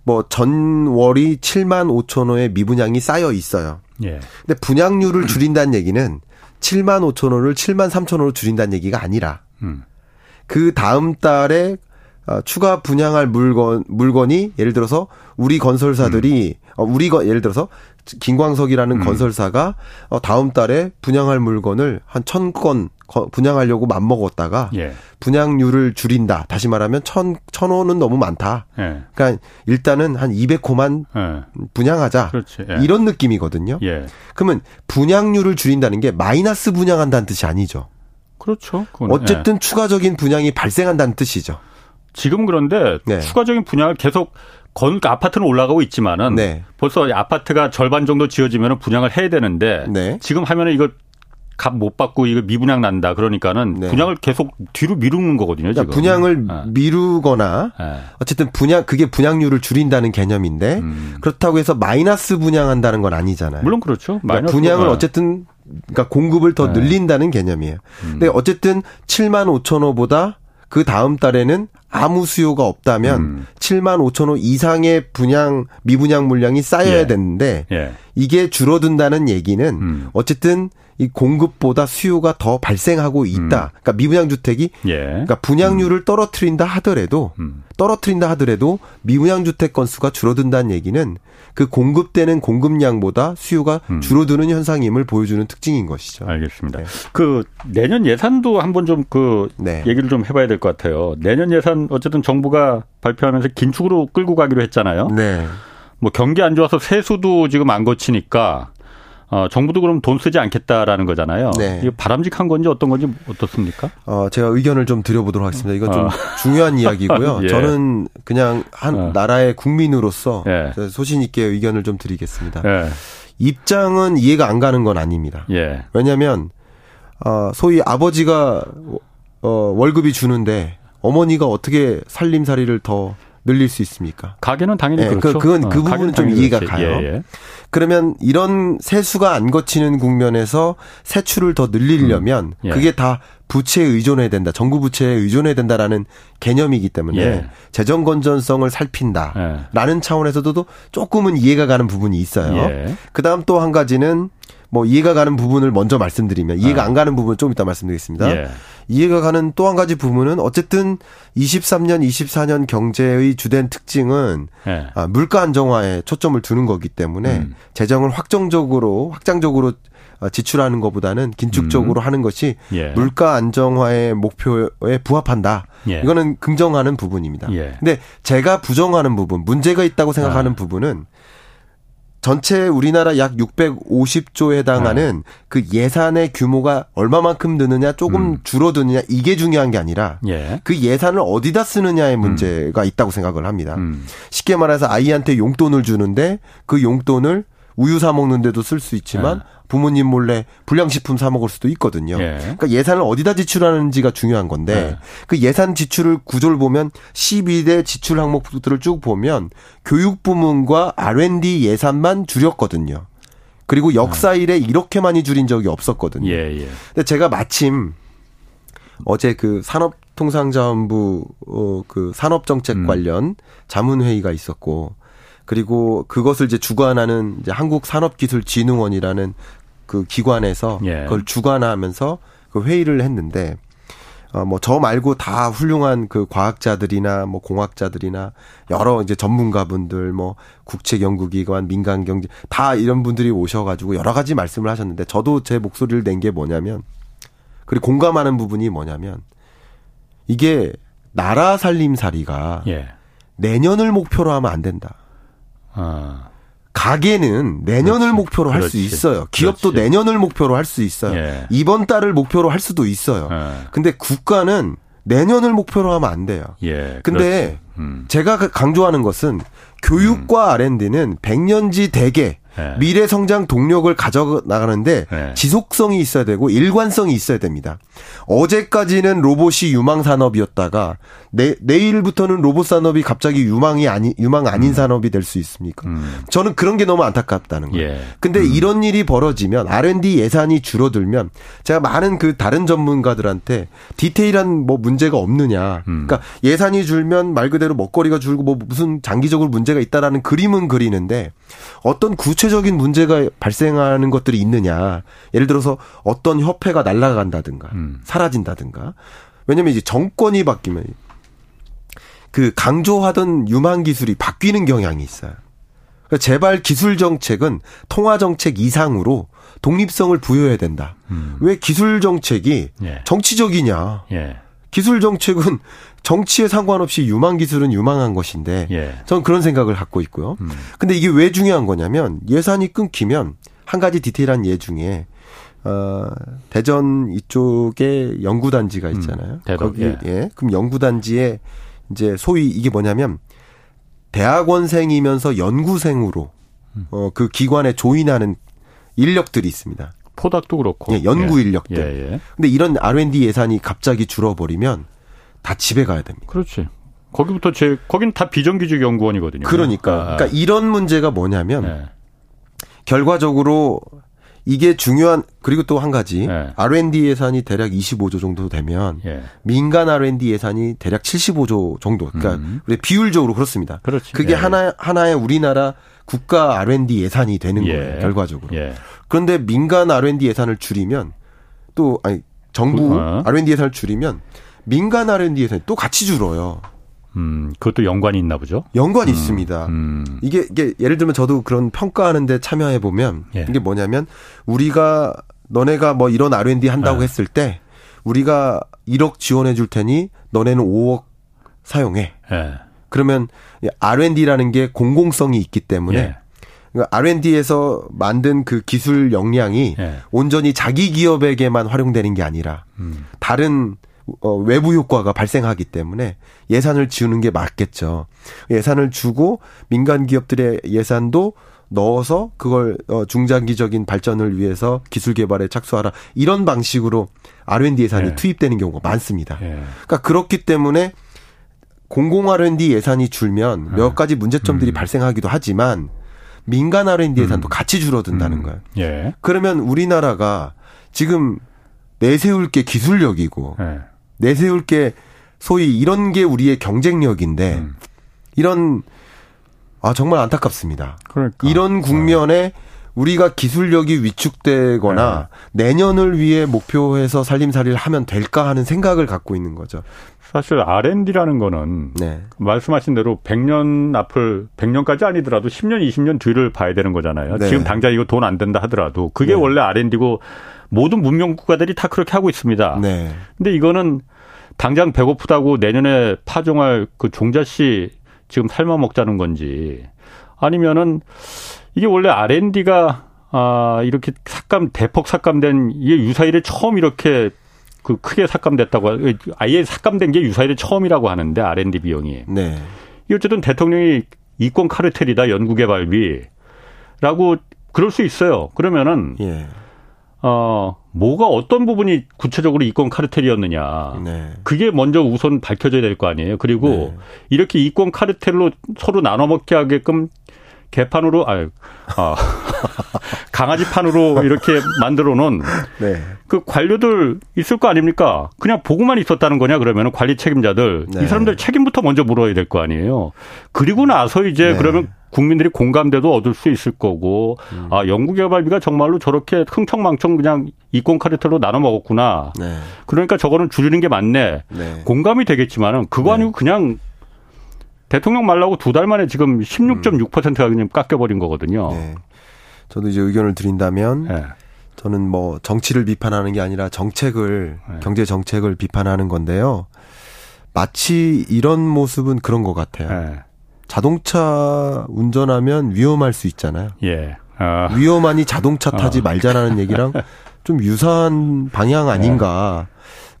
뭐 전월이 7만 5천 호의 미분양이 쌓여 있어요. 예. 근데 분양률을 줄인다는 얘기는 7만 5천 호를 7만 3천 호로 줄인다는 얘기가 아니라 음. 그 다음 달에 어, 추가 분양할 물건 물건이 예를 들어서 우리 건설사들이 음. 어, 우리 거 예를 들어서 김광석이라는 음. 건설사가 어, 다음 달에 분양할 물건을 한 천 건 분양하려고 맘먹었다가 예. 분양률을 줄인다. 다시 말하면 천, 천 호는 너무 많다. 예. 그러니까 일단은 한 200호만 예. 분양하자. 그렇지. 예. 이런 느낌이거든요. 예. 그러면 분양률을 줄인다는 게 마이너스 분양한다는 뜻이 아니죠. 그렇죠. 어쨌든 추가적인 분양이 발생한다는 뜻이죠. 지금 그런데 네. 추가적인 분양을 계속 건 아파트는 올라가고 있지만은 네. 벌써 아파트가 절반 정도 지어지면 분양을 해야 되는데 네. 지금 하면은 이거 값 못 받고 이거 미분양 난다 그러니까는 네. 분양을 계속 뒤로 미루는 거거든요. 그러니까 지금. 분양을 네. 미루거나 네. 어쨌든 분양 그게 분양률을 줄인다는 개념인데 음. 그렇다고 해서 마이너스 분양한다는 건 아니잖아요. 물론 그렇죠. 그러니까 분양을 어쨌든 그러니까 공급을 더 네. 늘린다는 개념이에요. 음. 근데 어쨌든 7만 5천 호보다 그 다음 달에는 아무 수요가 없다면 음. 7만 5천 호 이상의 분양 미분양 물량이 쌓여야 예. 되는데 예. 이게 줄어든다는 얘기는 음. 어쨌든 이 공급보다 수요가 더 발생하고 있다. 음. 그러니까 미분양 주택이 예. 그러니까 분양률을 음. 떨어뜨린다 하더라도 음. 떨어뜨린다 하더라도 미분양 주택 건수가 줄어든다는 얘기는 그 공급되는 공급량보다 수요가 음. 줄어드는 현상임을 보여주는 특징인 것이죠. 알겠습니다. 네. 그 내년 예산도 한번 좀그 네. 얘기를 좀 해봐야 될 것 같아요. 내년 예산 어쨌든 정부가 발표하면서 긴축으로 끌고 가기로 했잖아요. 네. 뭐 경기 안 좋아서 세수도 지금 안 거치니까 어, 정부도 그럼 돈 쓰지 않겠다라는 거잖아요. 네. 이게 바람직한 건지 어떤 건지 어떻습니까? 어, 제가 의견을 좀 드려보도록 하겠습니다. 이건 좀 어. [LAUGHS] 중요한 이야기고요. 예. 저는 그냥 한 어. 나라의 국민으로서 예. 소신 있게 의견을 좀 드리겠습니다. 예. 입장은 이해가 안 가는 건 아닙니다. 예. 왜냐하면 어, 소위 아버지가 어, 월급이 주는데 어머니가 어떻게 살림살이를 더 늘릴 수 있습니까? 가게는 당연히 네, 그렇죠. 그, 그건 그 어, 부분은 좀 이해가 그렇지. 가요. 예, 예. 그러면 이런 세수가 안 거치는 국면에서 세출을 더 늘리려면 음, 예. 그게 다 부채에 의존해야 된다. 정부 부채에 의존해야 된다라는 개념이기 때문에 예. 재정 건전성을 살핀다라는 예. 차원에서도 조금은 이해가 가는 부분이 있어요. 예. 그다음 또 한 가지는 뭐 이해가 가는 부분을 먼저 말씀드리면 이해가 아. 안 가는 부분 좀 이따 말씀드리겠습니다. 예. 이해가 가는 또 한 가지 부분은 어쨌든 23년, 24년 경제의 주된 특징은 예. 아, 물가 안정화에 초점을 두는 거기 때문에 음. 재정을 확정적으로 확장적으로 어, 지출하는 것보다는 긴축적으로 음. 하는 것이 예. 물가 안정화의 목표에 부합한다. 예. 이거는 긍정하는 부분입니다. 예. 근데 제가 부정하는 부분, 문제가 있다고 생각하는 아. 부분은 전체 우리나라 약 650조에 해당하는 네. 그 예산의 규모가 얼마만큼 드느냐 조금 음. 줄어드느냐 이게 중요한 게 아니라 예. 그 예산을 어디다 쓰느냐의 음. 문제가 음. 있다고 생각을 합니다. 음. 쉽게 말해서 아이한테 용돈을 주는데 그 용돈을 우유 사 먹는데도 쓸 수 있지만 네. 부모님 몰래 불량식품 사 먹을 수도 있거든요. 예. 그러니까 예산을 어디다 지출하는지가 중요한 건데 예. 그 예산 지출을 구조를 보면 12대 지출 항목들을 쭉 보면 교육 부문과 R&D 예산만 줄였거든요. 그리고 역사 일에 이렇게 많이 줄인 적이 없었거든요. 예, 예. 근데 제가 마침 어제 그 산업통상자원부 어그 산업정책 음. 관련 자문회의가 있었고 그리고 그것을 이제 주관하는 이제 한국산업기술진흥원이라는 그 기관에서 예. 그걸 주관하면서 그 회의를 했는데 어 뭐 저 말고 다 훌륭한 그 과학자들이나 뭐 공학자들이나 여러 이제 전문가분들 뭐 국책 연구기관 민간 경제 다 이런 분들이 오셔 가지고 여러 가지 말씀을 하셨는데 저도 제 목소리를 낸 게 뭐냐면 그리고 공감하는 부분이 뭐냐면 이게 나라 살림살이가 예. 내년을 목표로 하면 안 된다. 아. 가게는 내년을 그렇지. 목표로 할 수 있어요. 기업도 그렇지. 내년을 목표로 할 수 있어요. 예. 이번 달을 목표로 할 수도 있어요. 예. 근데 국가는 내년을 목표로 하면 안 돼요. 예. 근데 음. 제가 강조하는 것은 교육과 음. R&D는 100년지 대계 네. 미래 성장 동력을 가져 나가는데 네. 지속성이 있어야 되고 일관성이 있어야 됩니다. 어제까지는 로봇이 유망 산업이었다가 내, 내일부터는 로봇 산업이 갑자기 유망이 아니 유망 아닌 음. 산업이 될 수 있습니까? 음. 저는 그런 게 너무 안타깝다는 거예요. 예. 근데 음. 이런 일이 벌어지면 R&D 예산이 줄어들면 제가 많은 그 다른 전문가들한테 디테일한 뭐 문제가 없느냐. 음. 그러니까 예산이 줄면 말 그대로 먹거리가 줄고 뭐 무슨 장기적으로 문제가 있다라는 그림은 그리는데 어떤 구체 적인 문제가 발생하는 것들이 있느냐. 예를 들어서 어떤 협회가 날아간다든가 음. 사라진다든가. 왜냐면 이제 정권이 바뀌면 그 강조하던 유망 기술이 바뀌는 경향이 있어요. 그러니까 제발 기술 정책은 통화 정책 이상으로 독립성을 부여해야 된다. 음. 왜 기술 정책이 예. 정치적이냐? 예. 기술 정책은 정치에 상관없이 유망 기술은 유망한 것인데 예. 저는 그런 생각을 갖고 있고요. 음. 근데 이게 왜 중요한 거냐면 예산이 끊기면 한 가지 디테일한 예 중에 어 대전 이쪽에 연구 단지가 음. 있잖아요. 음. 거기 예. 예. 그럼 연구 단지에 이제 소위 이게 뭐냐면 대학원생이면서 연구생으로 음. 어 그 기관에 조인하는 인력들이 있습니다. 포닥도 그렇고. 예, 연구 예. 인력들. 예, 예. 근데 이런 R&D 예산이 갑자기 줄어버리면 다 집에 가야 됩니다. 그렇지. 거기부터 제 거긴 다 비정규직 연구원이거든요. 그러니까. 아. 그러니까 이런 문제가 뭐냐면 네. 결과적으로 이게 중요한 그리고 또 한 가지 예. R&D 예산이 대략 25조 정도 되면 예. 민간 R&D 예산이 대략 75조 정도. 그러니까 음. 비율적으로 그렇습니다. 그렇지. 그게 예. 하나 하나의 우리나라 국가 R&D 예산이 되는 예. 거예요. 결과적으로. 예. 그런데 민간 R&D 예산을 줄이면 또 아니 정부 어. R&D 예산을 줄이면 민간 R&D 예산이 또 같이 줄어요. 음, 그것도 연관이 있나 보죠? 연관이 음, 있습니다. 음. 이게, 이게, 예를 들면 저도 그런 평가하는데 참여해 보면, 예. 이게 뭐냐면, 우리가, 너네가 뭐 이런 R&D 한다고 예. 했을 때, 우리가 1억 지원해 줄 테니, 너네는 5억 사용해. 예. 그러면 R&D라는 게 공공성이 있기 때문에, 예. 그러니까 R&D에서 만든 그 기술 역량이 예. 온전히 자기 기업에게만 활용되는 게 아니라, 음. 다른 어, 외부 효과가 발생하기 때문에 예산을 지우는 게 맞겠죠. 예산을 주고 민간 기업들의 예산도 넣어서 그걸 어, 중장기적인 발전을 위해서 기술 개발에 착수하라 이런 방식으로 R&D 예산이 네. 투입되는 경우가 많습니다. 네. 그러니까 그렇기 때문에 공공 R&D 예산이 줄면 네. 몇 가지 문제점들이 음. 발생하기도 하지만 민간 R&D 예산도 음. 같이 줄어든다는 음. 거예요. 예. 그러면 우리나라가 지금 내세울 게 기술력이고 예. 내세울 게 소위 이런 게 우리의 경쟁력인데 음. 이런 아 정말 안타깝습니다. 그러니까. 이런 국면에 우리가 기술력이 위축되거나 네. 내년을 위해 목표해서 살림살이를 하면 될까 하는 생각을 갖고 있는 거죠. 사실 R&D라는 거는 네. 말씀하신 대로 100년 앞을 100년까지 아니더라도 10년, 20년 뒤를 봐야 되는 거잖아요. 네. 지금 당장 이거 돈 안 된다 하더라도 그게 네. 원래 R&D고 모든 문명 국가들이 다 그렇게 하고 있습니다. 네. 근데 이거는 당장 배고프다고 내년에 파종할 그 종자씨 지금 삶아 먹자는 건지 아니면은 이게 원래 R&D가 아 이렇게 삭감 대폭 삭감된 이게 유사일에 처음 이렇게 그 크게 삭감됐다고 아예 삭감된 게 유사일에 처음이라고 하는데 R&D 비용이. 네. 이 어쨌든 대통령이 이권 카르텔이다 연구개발비라고 그럴 수 있어요. 그러면은 예. 어, 뭐가 어떤 부분이 구체적으로 이권 카르텔이었느냐. 네. 그게 먼저 우선 밝혀져야 될 거 아니에요. 그리고 네. 이렇게 이권 카르텔로 서로 나눠 먹게 하게끔 개판으로, 아, 아 [LAUGHS] 강아지 판으로 이렇게 만들어 놓은 네. 그 관료들 있을 거 아닙니까? 그냥 보고만 있었다는 거냐 그러면 관리 책임자들 이 네. 사람들 책임부터 먼저 물어야 될 거 아니에요. 그리고 나서 이제 네. 그러면 국민들이 공감대도 얻을 수 있을 거고 음. 아 연구개발비가 정말로 저렇게 흥청망청 그냥 이권 카르텔로 나눠 먹었구나. 네. 그러니까 저거는 줄이는 게 맞네. 네. 공감이 되겠지만은 그거 네. 아니고 그냥 대통령 말라고 두 달 만에 지금 16.6%가 그냥 깎여버린 거거든요. 네. 저도 이제 의견을 드린다면 네. 저는 뭐 정치를 비판하는 게 아니라 정책을 네. 경제 정책을 비판하는 건데요. 마치 이런 모습은 그런 것 같아요. 네. 자동차 운전하면 위험할 수 있잖아요. 예. 아. 위험하니 자동차 타지 아. 말자라는 얘기랑 [LAUGHS] 좀 유사한 방향 아닌가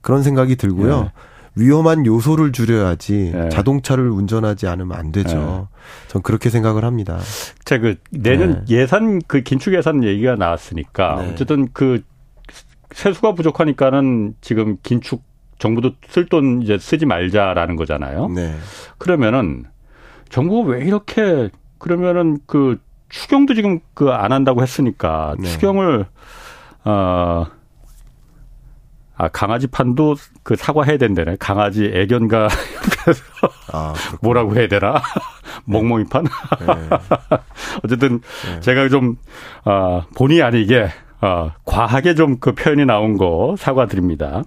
그런 생각이 들고요. 예. 위험한 요소를 줄여야지 예. 자동차를 운전하지 않으면 안 되죠. 예. 전 그렇게 생각을 합니다. 자, 그 내년 네. 예산 그 긴축 예산 얘기가 나왔으니까 네. 어쨌든 그 세수가 부족하니까는 지금 긴축 정부도 쓸 돈 이제 쓰지 말자라는 거잖아요. 네. 그러면은 정부가 왜 이렇게 그러면은 그 추경도 지금 그 안 한다고 했으니까 네. 추경을 어 아, 강아지 판도 그 사과해야 된다네. 강아지 애견가 아, [LAUGHS] 뭐라고 해야 되나? [LAUGHS] 멍멍이 판? 네. [LAUGHS] 어쨌든 네. 제가 좀, 아, 본의 아니게, 아, 과하게 좀 그 표현이 나온 거 사과드립니다.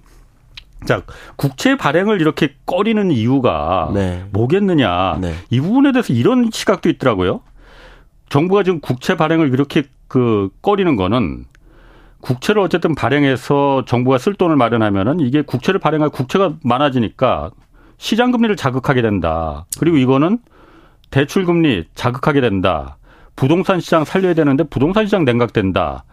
자, 국채 발행을 이렇게 꺼리는 이유가 네. 뭐겠느냐. 네. 이 부분에 대해서 이런 시각도 있더라고요. 정부가 지금 국채 발행을 이렇게 그 꺼리는 거는 국채를 어쨌든 발행해서 정부가 쓸 돈을 마련하면은 이게 국채를 발행할 국채가 많아지니까 시장 금리를 자극하게 된다. 그리고 이거는 대출 금리 자극하게 된다. 부동산 시장 살려야 되는데 부동산 시장 냉각된다.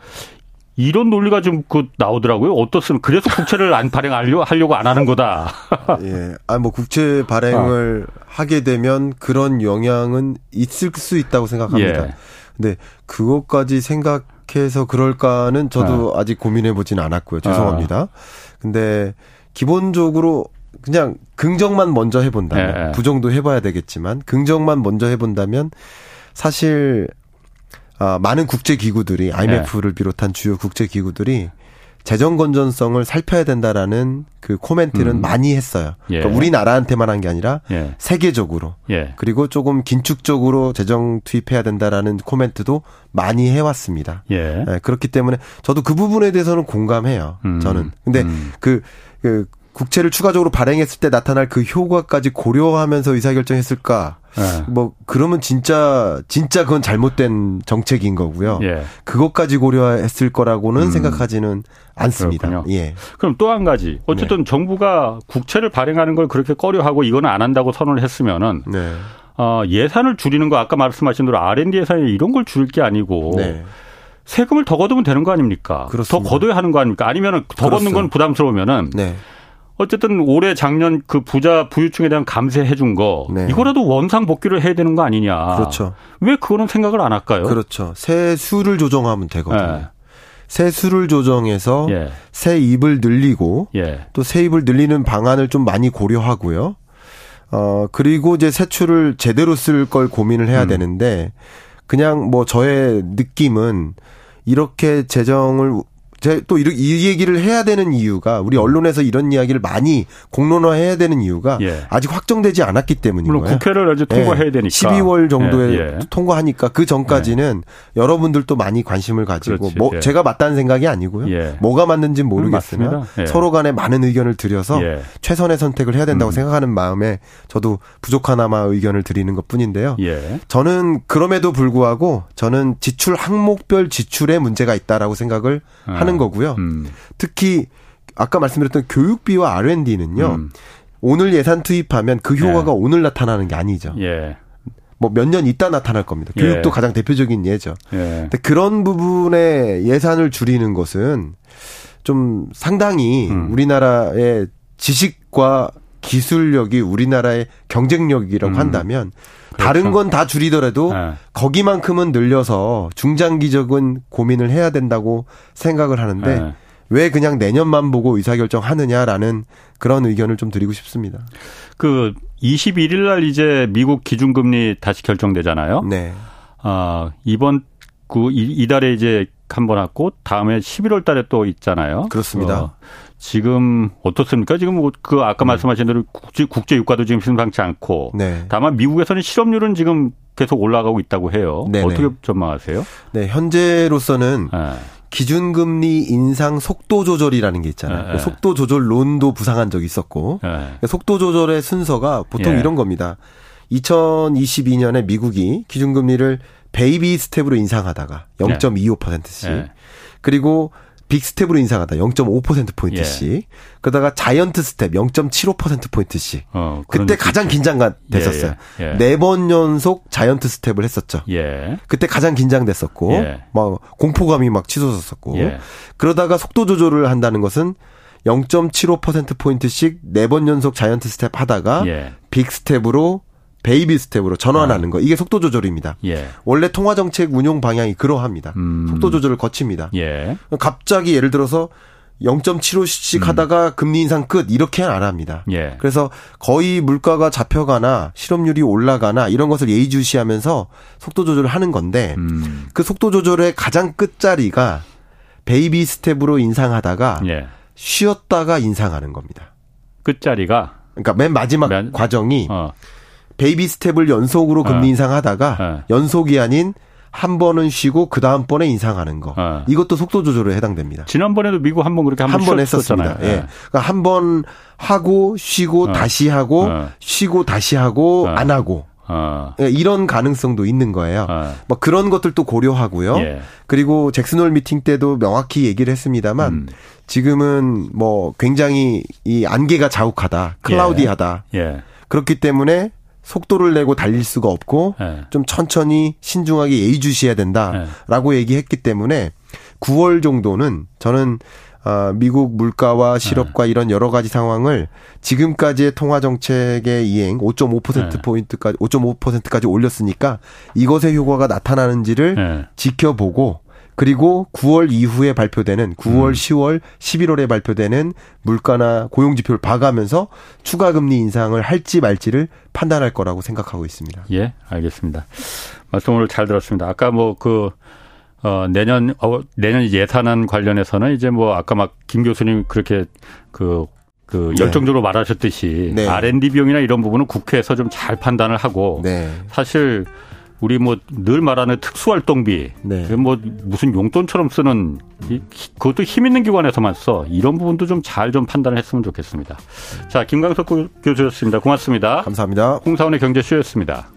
이런 논리가 좀 그 나오더라고요. 어떻습니까? 그래서 국채를 안 발행하려고 하려고 안 하는 거다. [LAUGHS] 예. 아, 뭐 국채 발행을 어. 하게 되면 그런 영향은 있을 수 있다고 생각합니다. 예. 근데 그것까지 생각 해서 그럴까는 저도 어. 아직 고민해 보진 않았고요. 죄송합니다. 어. 근데 기본적으로 그냥 긍정만 먼저 해본다면 예. 부정도 해봐야 되겠지만 긍정만 먼저 해본다면 사실 아, 많은 국제 기구들이 IMF를 네. 비롯한 주요 국제 기구들이 재정 건전성을 살펴야 된다라는 그 코멘트는 음. 많이 했어요. 예. 그러니까 우리나라한테만 한 게 아니라 예. 세계적으로 예. 그리고 조금 긴축적으로 재정 투입해야 된다라는 코멘트도 많이 해왔습니다. 예. 네, 그렇기 때문에 저도 그 부분에 대해서는 공감해요. 음. 저는 근데 음. 그, 그 국채를 추가적으로 발행했을 때 나타날 그 효과까지 고려하면서 의사결정했을까? 네. 뭐 그러면 진짜 진짜 그건 잘못된 정책인 거고요. 예. 그것까지 고려했을 거라고는 음. 생각하지는 않습니다. 그렇군요. 예. 그럼 또 한 가지. 어쨌든 네. 정부가 국채를 발행하는 걸 그렇게 꺼려하고 이거는 안 한다고 선언을 했으면은 네. 어, 예산을 줄이는 거 아까 말씀하신 대로 R&D 예산이 이런 걸 줄일 게 아니고 네. 세금을 더 걷으면 되는 거 아닙니까? 그렇습니다. 더 걷어야 하는 거 아닙니까? 아니면은 더 걷는 건 부담스러우면은 네. 어쨌든 올해 작년 그 부자 부유층에 대한 감세해 준 거, 네. 이거라도 원상 복귀를 해야 되는 거 아니냐. 그렇죠. 왜 그거는 생각을 안 할까요? 그렇죠. 세수를 조정하면 되거든요. 네. 세수를 조정해서 예. 세입을 늘리고 예. 또 세입을 늘리는 방안을 좀 많이 고려하고요. 어 그리고 이제 세출을 제대로 쓸 걸 고민을 해야 음. 되는데 그냥 뭐 저의 느낌은 이렇게 재정을 또 이 얘기를 해야 되는 이유가 우리 언론에서 이런 이야기를 많이 공론화해야 되는 이유가 예. 아직 확정되지 않았기 때문인 물론 거예요. 국회를 아직 통과해야 예. 되니까 12월 정도에 예. 예. 통과하니까 그 전까지는 예. 여러분들도 많이 관심을 가지고 그렇지. 뭐 예. 제가 맞다는 생각이 아니고요. 뭐가 맞는지 는 모르겠으나 서로 간에 많은 의견을 들여서 최선의 선택을 해야 된다고 음. 생각하는 마음에 저도 부족하나마 의견을 드리는 것뿐인데요. 저는 그럼에도 불구하고 저는 지출 항목별 지출에 문제가 있다라고 생각을 아. 하는 하는 거고요. 음. 특히 아까 말씀드렸던 교육비와 R&D는요. 음. 오늘 예산 투입하면 그 효과가 예. 오늘 나타나는 게 아니죠. 예. 뭐몇 년 있다 나타날 겁니다. 교육도 예. 가장 대표적인 예죠. 예. 근데 그런 부분에 예산을 줄이는 것은 좀 상당히 음. 우리나라의 지식과 기술력이 우리나라의 경쟁력이라고 음. 한다면 그렇죠. 다른 건 다 줄이더라도 네. 거기만큼은 늘려서 중장기적인 고민을 해야 된다고 생각을 하는데 네. 왜 그냥 내년만 보고 의사결정 하느냐라는 그런 의견을 좀 드리고 싶습니다. 그 21일 날 이제 미국 기준금리 다시 결정되잖아요. 네. 아, 이번 그 이달에 이제 한번 왔고 다음에 11월 달에 또 있잖아요. 그렇습니다. 어, 지금 어떻습니까? 지금 뭐그 아까 네. 말씀하신 대로 국제 국제 유가도 지금 심상치 않고 네. 다만 미국에서는 실업률은 지금 계속 올라가고 있다고 해요. 네네. 어떻게 전망하세요? 네, 현재로서는 네. 기준금리 인상 속도 조절이라는 게 있잖아요. 네. 그 속도 조절론도 부상한 적이 있었고 네. 그러니까 속도 조절의 순서가 보통 예. 이런 겁니다. 2022년에 미국이 기준금리를 baby step으로 인상하다가 0.25%씩 그리고 big step으로 인상하다 0.5%포인트씩. 예. 그러다가 giant step 0.75%포인트씩. 어, 그때 가장 긴장감 됐었어요. 예, 예. 예. 네번 연속 giant step을 했었죠. 예. 그때 가장 긴장됐었고, 예. 막 공포감이 막 치솟았었고. 그러다가 속도 조절을 한다는 것은 0.75%포인트씩 네 번 연속 giant step 하다가 big step으로 baby step으로 전환하는 아. 거 이게 속도 조절입니다. 예. 원래 통화 정책 운용 방향이 그러합니다. 음. 속도 조절을 거칩니다. 예. 갑자기 예를 들어서 0.75씩 음. 하다가 금리 인상 끝 이렇게는 안 합니다. 예. 그래서 거의 물가가 잡혀가나 실업률이 올라가나 이런 것을 예의주시하면서 속도 조절을 하는 건데 음. 그 속도 조절의 가장 끝자리가 baby step으로 인상하다가 예. 쉬었다가 인상하는 겁니다. 끝자리가 그러니까 맨 마지막 맨, 과정이 어. baby step을 연속으로 금리 어. 인상하다가 어. 연속이 아닌 한 번은 쉬고 그 다음 번에 인상하는 거. 어. 이것도 속도 조절에 해당됩니다. 지난번에도 미국 한 번 그렇게 한번 했었습니다. 예. 네. 그러니까 한 번 하고 쉬고 어. 다시 하고 어. 쉬고 다시 하고 어. 안 하고. 어. 예, 이런 가능성도 있는 거예요. 어. 뭐 그런 것들도 고려하고요. 예. 그리고 잭슨홀 미팅 때도 명확히 얘기를 했습니다만 음. 지금은 뭐 굉장히 이 안개가 자욱하다, 클라우디하다. 예. 예. 그렇기 때문에 속도를 내고 달릴 수가 없고 네. 좀 천천히 신중하게 예의주시해야 된다라고 네. 얘기했기 때문에 9월 정도는 저는 아, 미국 물가와 실업과 네. 이런 여러 가지 상황을 지금까지의 통화 정책의 이행 5.5% 포인트까지 5.5%까지 올렸으니까 이것의 효과가 나타나는지를 지켜보고 그리고 9월 이후에 발표되는 9월, 음. 10월, 11월에 발표되는 물가나 고용 지표를 봐가면서 추가 금리 인상을 할지 말지를 판단할 거라고 생각하고 있습니다. 예, 알겠습니다. 말씀 오늘 잘 들었습니다. 아까 뭐그 어, 내년, 어, 내년 예산안 관련해서는 이제 뭐 아까 막 김 교수님 그렇게 그, 그 네. 열정적으로 네. 말하셨듯이 네. R&D 비용이나 이런 부분은 국회에서 좀 잘 판단을 하고 네. 사실 우리 뭐 늘 말하는 특수활동비, 네. 뭐 무슨 용돈처럼 쓰는 그것도 힘 있는 기관에서만 써 이런 부분도 좀 잘좀 좀 판단을 했으면 좋겠습니다. 자 김광석 교수였습니다. 고맙습니다. 감사합니다. 홍사원의 경제쇼였습니다.